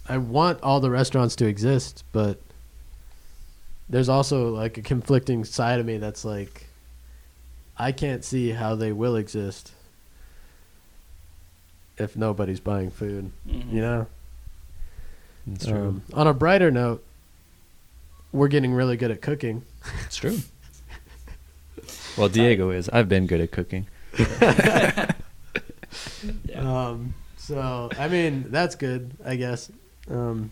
I want all the restaurants to exist, but there's also like a conflicting side of me that's like I can't see how they will exist if nobody's buying food, Mhm. you know? It's true. Um, on a brighter note, we're getting really good at cooking. it's true. Well, Diego is. I've been good at cooking. yeah. Um, so I mean that's good, I guess. Um,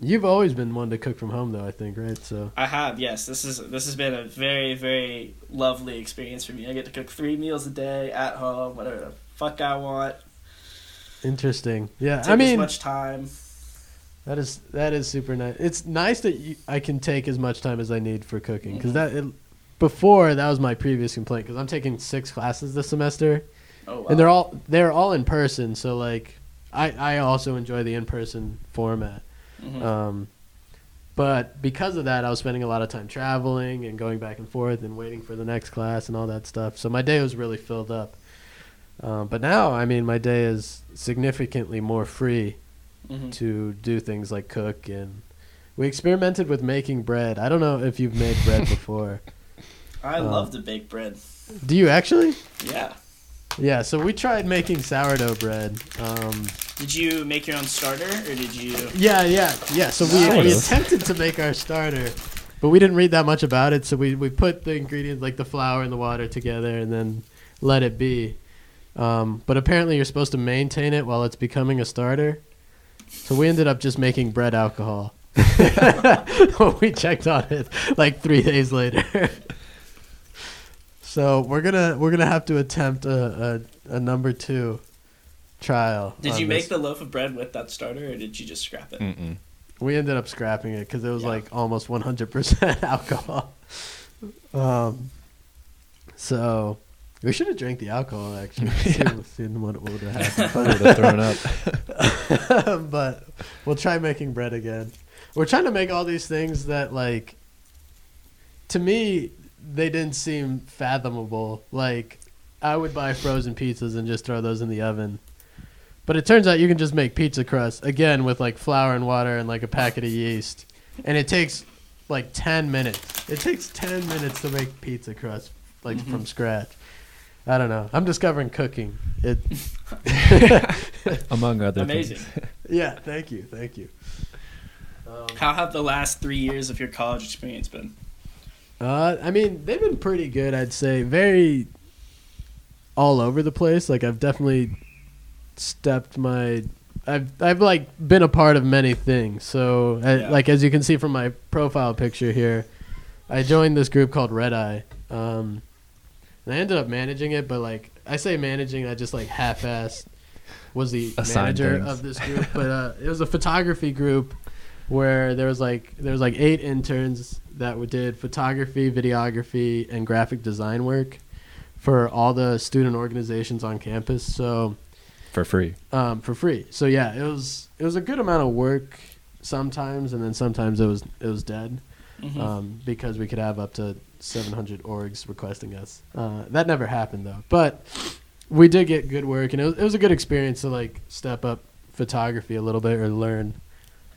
you've always been one to cook from home, though. I think, right? So I have, yes. This is this has been a very, very lovely experience for me. I get to cook three meals a day at home, whatever the fuck I want. interesting. Yeah, Take I as mean much time. that is that is super nice. It's nice that you, I can take as much time as I need for cooking because Mhm. that it, before that was my previous complaint because I'm taking six classes this semester. Oh, wow. and they're all they're all in person so like i i also enjoy the in person format Mhm. um but because of that i was spending a lot of time traveling and going back and forth and waiting for the next class and all that stuff so my day was really filled up um, but now i mean my day is significantly more free Mhm. to do things like cook and we experimented with making bread i don't know if you've made bread before I uh, love to bake bread. do you actually Yeah. Yeah so we tried making sourdough bread um, Did you make your own starter, or did you? Yeah, yeah, yeah. So we, Sort we attempted to make our starter, but we didn't read that much about it. So we, we put the ingredients like the flour and the water together and then let it be. Um, but apparently you're supposed to maintain it while it's becoming a starter. So we ended up just making bread alcohol. we checked on it like three days later. so we're gonna we're gonna have to attempt a, a, a number two trial. Did on you this. make the loaf of bread with that starter, or did you just scrap it? Mm-mm. We ended up scrapping it because it was Yeah. like almost 100% alcohol. Um, so we should have drank the alcohol actually. Yeah. Seen, seen what would have I would have thrown up. but we'll try making bread again. We're trying to make all these things that like, to me, they didn't seem fathomable. Like, I would buy frozen pizzas and just throw those in the oven. But it turns out you can just make pizza crust again with like flour and water and like a packet of yeast, and it takes like ten minutes. It takes ten minutes to make pizza crust like Mhm. from scratch. I don't know. I'm discovering cooking. It. Among other Amazing. things. yeah. Thank you. Thank you. Um, How have the last three years of your college experience been? Uh, I mean, they've been pretty good. I'd say very all over the place. Like I've definitely stepped my. I've I've like been a part of many things. So I, Yeah. like as you can see from my profile picture here, I joined this group called Red Eye. Um, and I ended up managing it, but like I say managing, I just like half-assed was the Assign manager things. of this group. but uh, it was a photography group where there was like there was like eight interns that did photography, videography, and graphic design work for all the student organizations on campus. So For free. um, for free. So yeah, it was it was a good amount of work sometimes, and then sometimes it was it was dead Mhm. um, because we could have up to 700 orgs requesting us. Uh, that never happened though, but we did get good work, and it was, it was a good experience to like step up photography a little bit or learn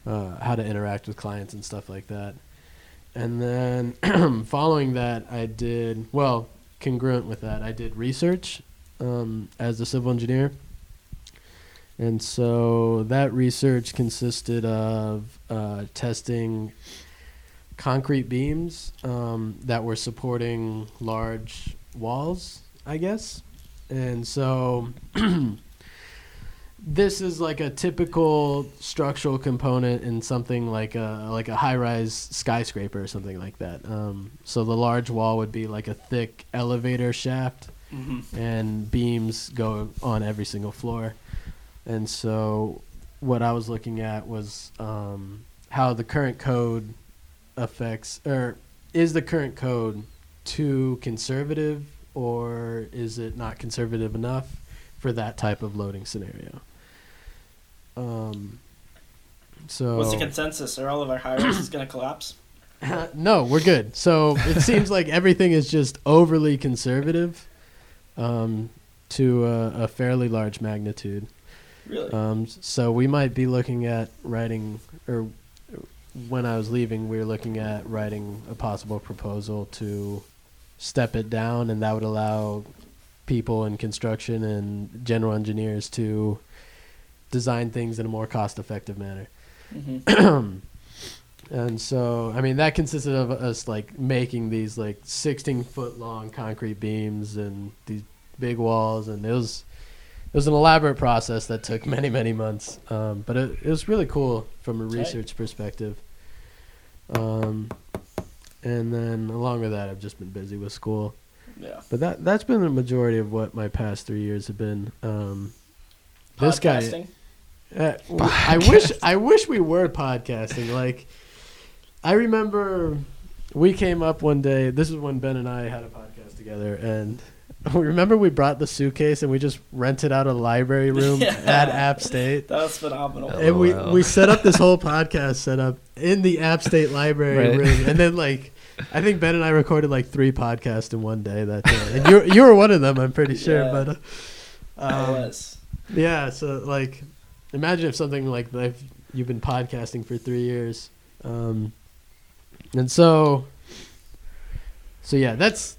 uh, how to interact with clients and stuff like that. And then following that, I did well congruent with that. I did research um, as a civil engineer. And so that research consisted of uh, testing concrete beams um, that were supporting large walls, I guess. And so this is like a typical structural component in something like a like a high-rise skyscraper or something like that. Um, so the large wall would be like a thick elevator shaft Mhm. and beams go on every single floor. And so, what I was looking at was um, how the current code affects, or is the current code too conservative, or is it not conservative enough for that type of loading scenario? Um, so What's the consensus? Are all of our high rises going to collapse? no, we're good. So it seems like everything is just overly conservative um, to a, a fairly large magnitude. Really? Um, so we might be looking at writing, or when I was leaving, we were looking at writing a possible proposal to step it down, and that would allow people in construction and general engineers to design things in a more cost-effective manner. hmm And so, I mean, that consisted of us like making these like 16 foot long concrete beams and these big walls, and it was it was an elaborate process that took many many months. Um, but it, it was really cool from a research perspective. Um, and then along with that, I've just been busy with school. Yeah. But that that's been the majority of what my past three years have been. Um, this guy? Uh, I wish I wish we were podcasting. Like, I remember we came up one day. This is when Ben and I had a podcast together, and we remember we brought the suitcase and we just rented out a library room Yeah. at App State. That was phenomenal. Oh. And we, LOL. we set up this whole podcast setup in the App State library Right. room, and then like I think Ben and I recorded like three podcasts in one day that day, and you you were one of them, I'm pretty sure. Yeah. But uh, I um, was. yeah, so like, imagine if something like that you've been podcasting for three years, um, and so, so yeah, that's.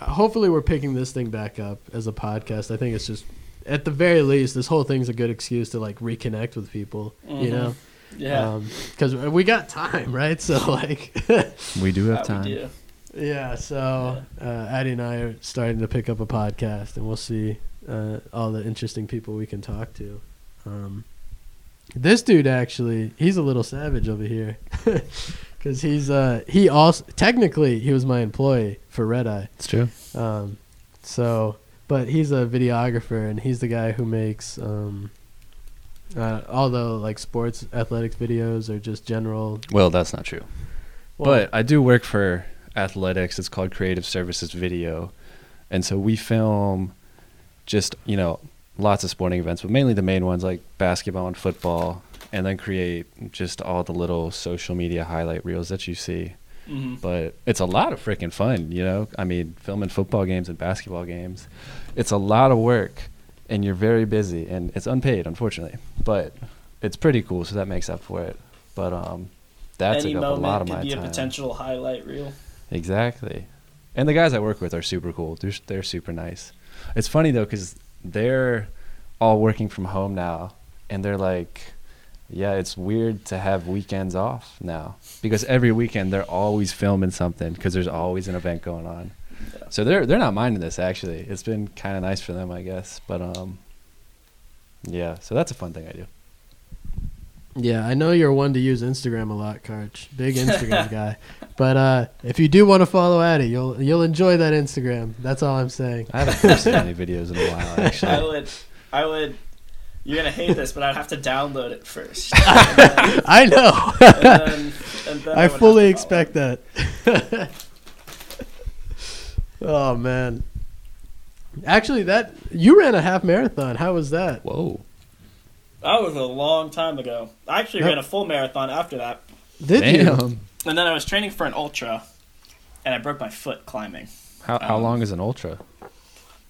Hopefully, we're picking this thing back up as a podcast. I think it's just, at the very least, this whole thing's a good excuse to like reconnect with people. You Mhm. know, Yeah. because we got time, right? So like, We do have time. we do. yeah. So uh, Addie and I are starting to pick up a podcast, and we'll see uh, all the interesting people we can talk to. Um, this dude actually, he's a little savage over here, because he's uh, he also technically he was my employee for Red Eye. It's true. Um, so, but he's a videographer and he's the guy who makes um, uh, all the like sports athletics videos or just general. Well, that's not true. well, but I do work for athletics. It's called Creative Services Video, and so we film just you know lots of sporting events, but mainly the main ones like basketball and football, and then create just all the little social media highlight reels that you see. Mhm. But it's a lot of freaking fun, you know. I mean, filming football games and basketball games, it's a lot of work, and you're very busy, and it's unpaid, unfortunately. But it's pretty cool, so that makes up for it. But um, that Any a lot of could my be time. a potential highlight reel. Exactly. And the guys I work with are super cool. They're they're super nice. It's funny though cuz they're all working from home now and they're like yeah, it's weird to have weekends off now because every weekend they're always filming something because there's always an event going on. Yeah. So they're they're not minding this actually. It's been kind of nice for them, I guess. But um yeah, so that's a fun thing I do. Yeah, I know you're one to use Instagram a lot, Karch. Big Instagram guy. But uh, if you do want to follow Addy, you'll you'll enjoy that Instagram. That's all I'm saying. I haven't posted any videos in a while Actually, I actually. would, I would. You're gonna hate this, but I'd have to download it first. Then, I know. and then, and then I would have fully expect that. oh man. Actually, that you ran a half marathon. How was that? Whoa. That was a long time ago. I actually Yep. ran a full marathon after that, Did you? And then I was training for an ultra, and I broke my foot climbing. How how Um, long is an ultra?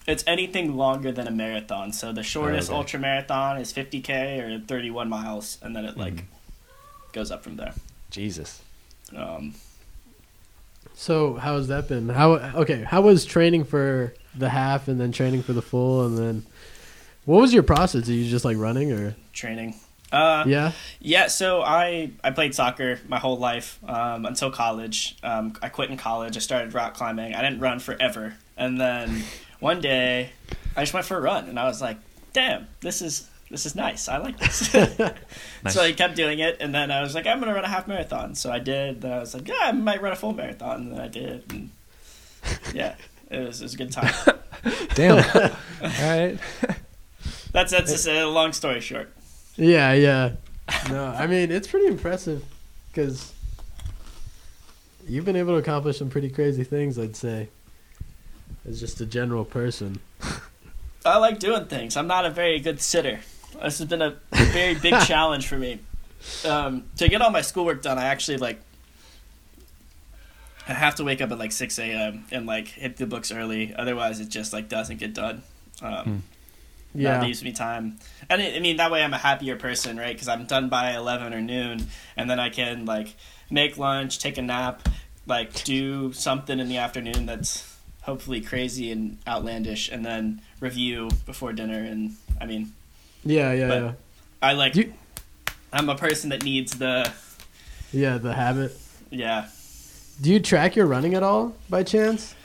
It's anything longer than a marathon. So the shortest okay. ultra marathon is 50k or 31 miles, and then it like Mhm. goes up from there. Jesus. Um, So how has that been? How okay? How was training for the half and then training for the full and then what was your process? Are you just like running or training. Uh, yeah? Yeah, so I I played soccer my whole life um, until college. Um, I quit in college. I started rock climbing. I didn't run forever, and then one day I just went for a run, and I was like, "Damn, this is this is nice. I like this." Nice. So I kept doing it, and then I was like, "I'm gonna run a half marathon." So I did. Then I was like, "Yeah, I might run a full marathon," and then I did. And yeah, it was it was a good time. Damn. All right. That's that's just a long story short. Yeah, yeah. No, I mean it's pretty impressive because you've been able to accomplish some pretty crazy things. I'd say as just a general person. I like doing things. I'm not a very good sitter. This has been a very big challenge for me. Um, to get all my schoolwork done, I actually like. I have to wake up at like six a.m. and like hit the books early. Otherwise, it just like doesn't get done. Um, Hmm. Yeah, that leaves me time, and it, I mean that way I'm a happier person, right? Because I'm done by eleven or noon, and then I can like make lunch, take a nap, like do something in the afternoon that's hopefully crazy and outlandish, and then review before dinner. And I mean, yeah, yeah, yeah. I like. You- I'm a person that needs the Yeah, the habit. yeah. Do you track your running at all by chance?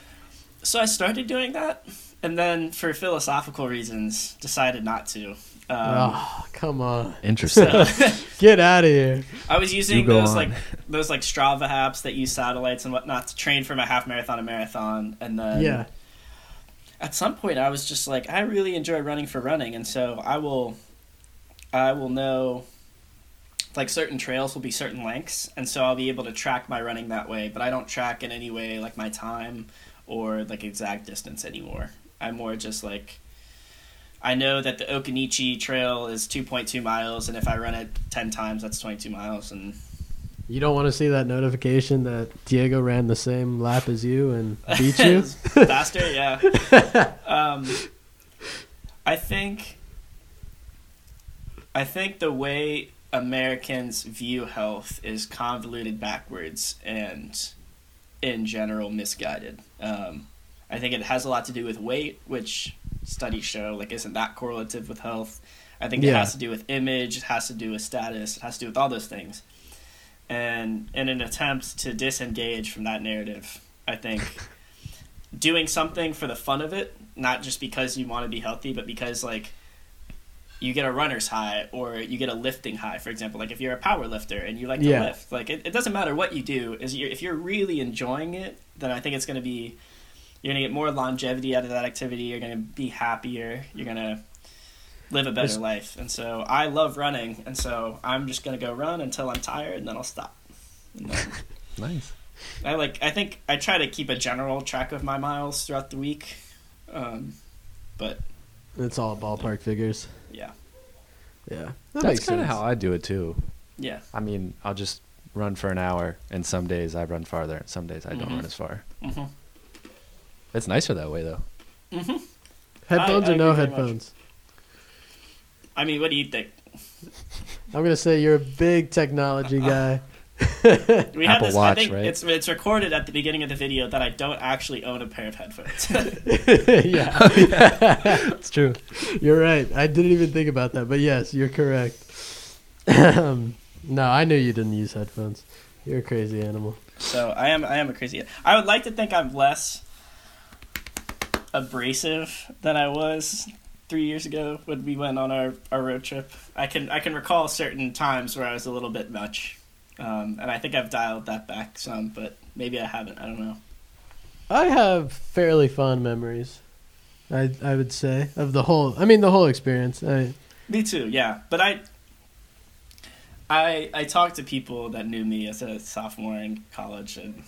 So I started doing that, and then for philosophical reasons, decided not to. Um, oh, come on. Interesting. so- Get out of here. I was using those on. like those like Strava apps that use satellites and whatnot to train for my half marathon and marathon, and then yeah. at some point I was just like, I really enjoy running for running, and so I will, I will know, like certain trails will be certain lengths, and so I'll be able to track my running that way. But I don't track in any way like my time or like exact distance anymore. I'm more just like. I know that the Occoneechee Trail is 2.2 miles, and if I run it 10 times, that's 22 miles. And You don't want to see that notification that Diego ran the same lap as you and beat you? faster, yeah. Um, I think, I think the way Americans view health is convoluted backwards and, in general, misguided. Um, I think it has a lot to do with weight, which studies show like isn't that correlative with health. I think it Yeah. has to do with image, it has to do with status, it has to do with all those things. And in an attempt to disengage from that narrative, I think doing something for the fun of it, not just because you want to be healthy, but because like you get a runner's high or you get a lifting high, for example. Like if you're a power lifter and you like to Yeah. lift, like it, it doesn't matter what you do. Is you're, if you're really enjoying it, then I think it's going to be you're gonna get more longevity out of that activity. You're gonna be happier. You're gonna live a better There's- life. And so I love running, and so I'm just gonna go run until I'm tired, and then I'll stop. Then Nice. I like. I think I try to keep a general track of my miles throughout the week. Um, but It's all ballpark figures. yeah, Yeah, that That's kind of how I do it too. yeah, I mean, I'll just run for an hour, and some days I run farther, and some days I don't Mhm. run as far. hmm It's nicer that way, though. hmm Headphones I or no agree very much. headphones? I mean, what do you think? I'm gonna say you're a big technology guy. We had Apple this. Watch, I think right? it's it's recorded at the beginning of the video that I don't actually own a pair of headphones. yeah, It's true. you're right. I didn't even think about that, but yes, you're correct. um, no, I knew you didn't use headphones. You're a crazy animal. so I am I am a crazy. I would like to think I'm less abrasive than I was three years ago when we went on our, our road trip. I can I can recall certain times where I was a little bit much, um, and I think I've dialed that back some, but maybe I haven't. I don't know. I have fairly fond memories. I I would say of the whole. I mean, the whole experience. I, Me too, yeah. But I, I, I talked to people that knew me as a sophomore in college, and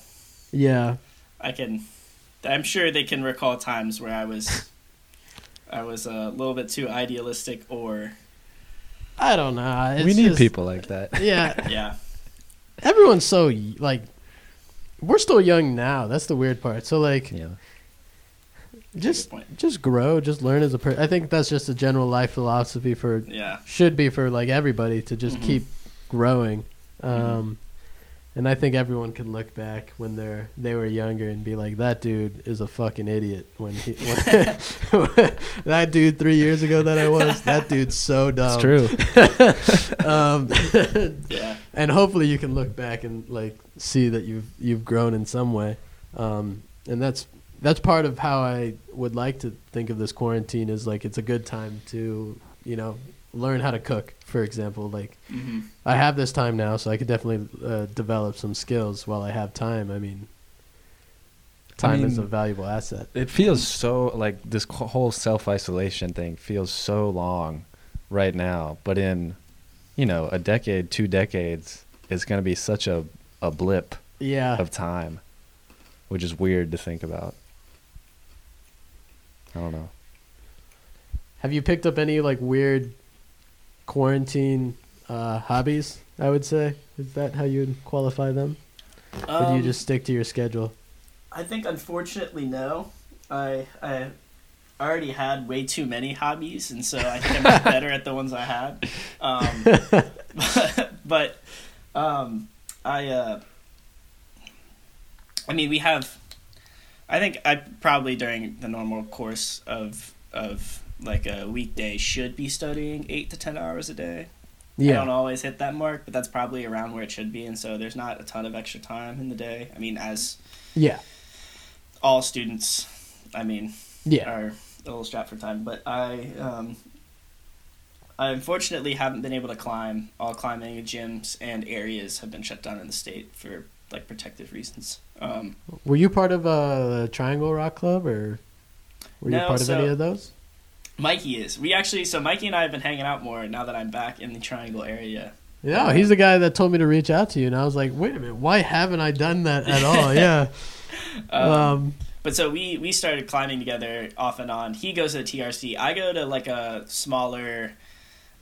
yeah, I can, I'm sure they can recall times where I was, I was a little bit too idealistic, or I don't know. It's we need just- people like that. Yeah, yeah, everyone's so like. We're still young now. That's the weird part. So like, Yeah. just just grow, just learn as a person. I think that's just a general life philosophy for yeah, should be for like everybody to just Mhm. keep growing. Um, Mhm. And I think everyone can look back when they're they were younger and be like, that dude is a fucking idiot. When he when, that dude three years ago that I was, that dude's so dumb. It's true. Um, yeah, and hopefully you can look back and like see that you've you've grown in some way um, and that's that's part of how i would like to think of this quarantine is like it's a good time to you know learn how to cook for example like hmm i have this time now so i could definitely uh, develop some skills while i have time i mean time is a valuable asset It feels so like this whole self isolation thing feels so long right now, but in you know a decade, two decades, it's going to be such a a blip yeah of time, which is weird to think about. I don't know. have you picked up any like weird quarantine uh, hobbies i would say is that how you'd qualify them or do you Um, just stick to your schedule I think unfortunately no. I I already had way too many hobbies, and so I think I'm better at the ones I had. Um, but but um, I uh, I mean we have. I think I probably during the normal course of of like a weekday should be studying eight to ten hours a day. Yeah. I don't always hit that mark, but that's probably around where it should be, and so there's not a ton of extra time in the day. I mean, as Yeah. all students, I mean, Yeah. are a little strapped for time. But I, um, I unfortunately haven't been able to climb. All climbing gyms and areas have been shut down in the state for like protective reasons. Um, Were you part of a Triangle Rock Club or were you No, part of so- any of those? Mikey is. We actually, so Mikey and I have been hanging out more now that I'm back in the Triangle area. Yeah, he's the guy that told me to reach out to you, and I was like, wait a minute, why haven't I done that at all? Yeah. Um, Um, But so we we started climbing together off and on. He goes to the TRC. I go to like a smaller.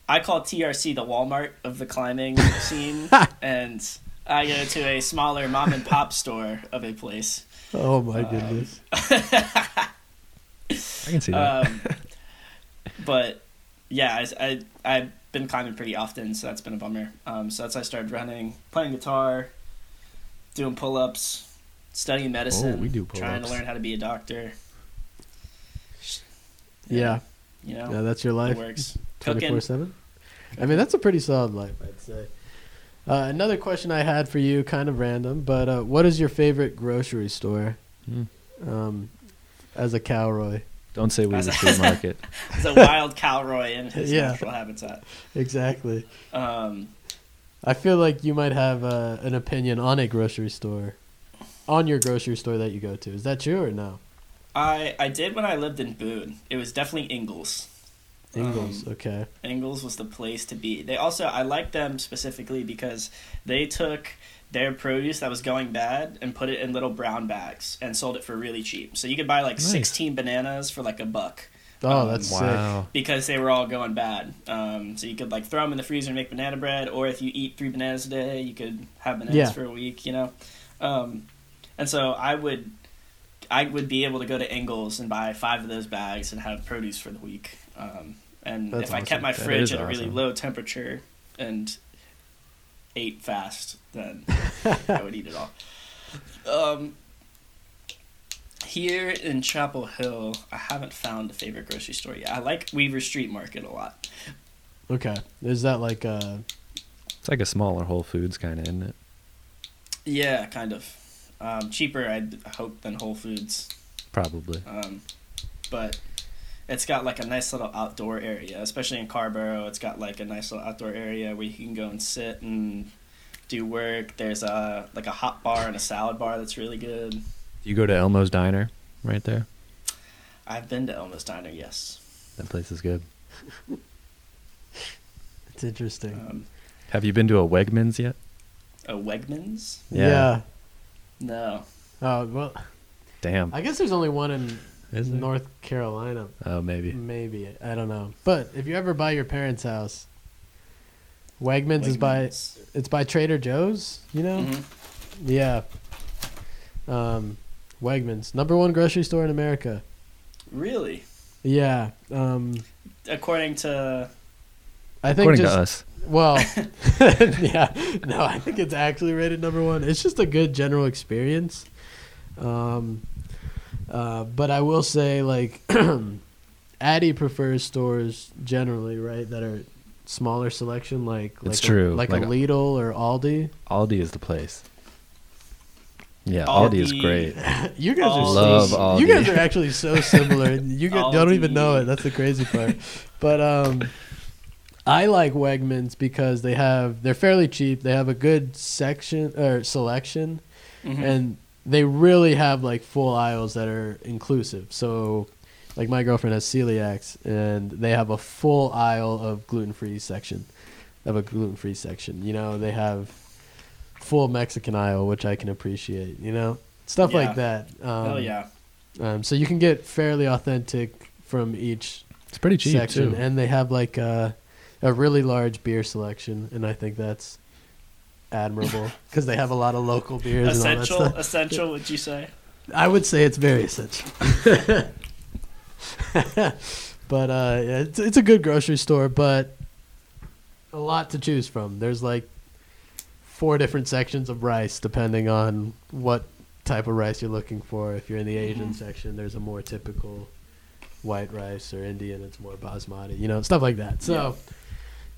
I call TRC the Walmart of the climbing scene, and I go to a smaller mom and pop store of a place. oh my um, goodness. I can see that. But yeah, I, I I've been climbing pretty often, so that's been a bummer. Um, so that's why I started running, playing guitar, doing pull ups, studying medicine. Oh, we do trying to learn how to be a doctor. Yeah. you know, Yeah, that's your it life. works. Twenty Cooking. four seven. I mean, that's a pretty solid life, I'd say. Uh, another question I had for you, kind of random, but uh, what is your favorite grocery store? Hmm. Um, as a cowroy, Don't say we the a- street market. It's a wild Calroy in his Yeah. natural habitat. exactly. Um, I feel like you might have uh, an opinion on a grocery store, on your grocery store that you go to. Is that true or no? I I did when I lived in Boone. It was definitely Ingles. Ingles. Um, okay. Ingles was the place to be. They also I like them specifically because they took their produce that was going bad and put it in little brown bags and sold it for really cheap. So you could buy like Nice. 16 bananas for like a buck Oh, Um, that's sick. Wow. because they were all going bad. Um, so you could like throw them in the freezer and make banana bread, or if you eat three bananas a day, you could have bananas Yeah. for a week. You know, um, and so I would, I would be able to go to Ingles and buy five of those bags and have produce for the week. Um, and That's if I kept my fridge is at a really awesome. low temperature and ate fast, then I would eat it all. Um, here in Chapel Hill, I haven't found a favorite grocery store yet. I like Weaver Street Market a lot. Okay. Is that like uh It's like a smaller Whole Foods kind of, isn't it? Yeah, kind of. Um, cheaper, I'd hope, than Whole Foods. Probably. Um, but it's got like a nice little outdoor area, especially in Carrboro. It's got like a nice little outdoor area where you can go and sit and do work. There's a like a hot bar and a salad bar that's really good. You go to Elmo's Diner right there. I've been to Elmo's Diner, yes. That place is good. it's interesting. Um, Have you been to a Wegmans yet? a Wegmans? yeah. yeah. No. Oh, well, Damn. I guess there's only one in North Carolina. Oh, maybe. Maybe. I don't know. But if you ever buy your parents' house, Wegmans, is by it's by Trader Joe's, you know? Mhm. Yeah. Um Wegmans, number 1 grocery store in America. Really? Yeah. Um According to I think According just to us. Well, yeah, no, I think it's actually rated number one. It's just a good general experience. Um, uh, but I will say, like, Addie prefers stores generally, right, that are smaller selection, like like It's a, true, like, like a a- Lidl or Aldi. Aldi is the place. Yeah, Aldi, is great. You guys are Love so, You guys are actually so similar. You guys don't even know it. That's the crazy part. But um, I like Wegmans because they have they're fairly cheap. They have a good section or selection, Mhm. and they really have like full aisles that are inclusive. So, like my girlfriend has celiacs, and they have a full aisle of gluten free section, of a gluten free section. You know, they have full Mexican aisle, which I can appreciate. You know, stuff like that. Um, Hell yeah. Um, so you can get fairly authentic from each It's pretty cheap section, too. and they have like a, a really large beer selection, and I think that's admirable because they have a lot of local beers and all that Essential, stuff. essential, would you say? I would say it's very essential. but uh, yeah, it's, it's a good grocery store, but a lot to choose from. There's like four different sections of rice depending on what type of rice you're looking for. If you're in the Asian Mhm. section, there's a more typical white rice, or Indian, it's more basmati. You know, stuff like that. So.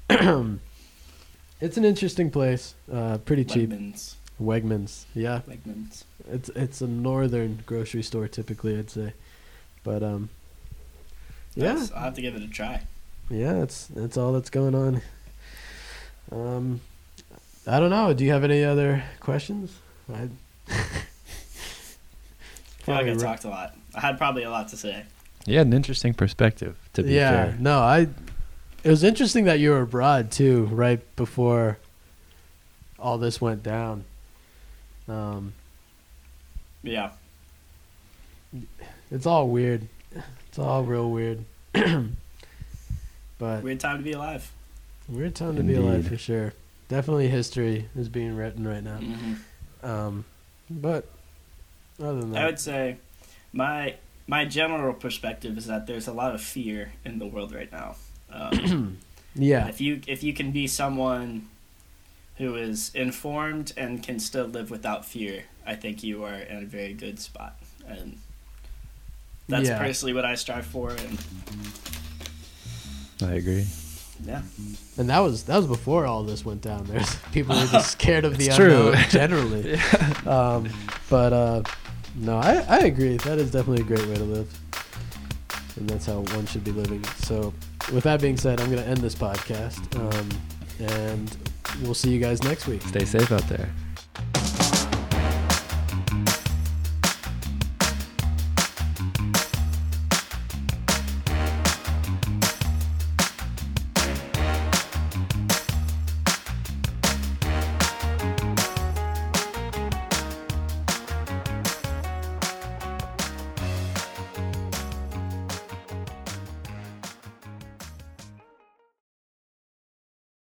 It's an interesting place. Uh, pretty cheap. Wegmans. Wegmans, yeah. Wegmans. It's it's a northern grocery store typically, I'd say, but um, yeah, Nice. I'll have to give it a try. yeah, that's that's all that's going on. Um, I don't know. Do you have any other questions? I I feel like I Probably talked a lot. I had probably a lot to say. You had an interesting perspective, to be yeah, fair. no, I. It was interesting that you were abroad too, right before all this went down. Um, Yeah. it's all weird. It's all real weird. but Weird time to be alive. Weird time to be alive for sure. Definitely history is being written right now. hmm Um, but other than that, I would say my my general perspective is that there's a lot of fear in the world right now. Um, yeah, if you if you can be someone who is informed and can still live without fear, I think you are in a very good spot. And that's Yeah. personally what I strive for. And I agree. yeah, and that was that was before all this went down. There's people were just scared of the It's true. unknown generally. um, but uh, no, I I agree. That is definitely a great way to live, and that's how one should be living. So, with that being said, I'm going to end this podcast, um, and we'll see you guys next week. Stay safe out there.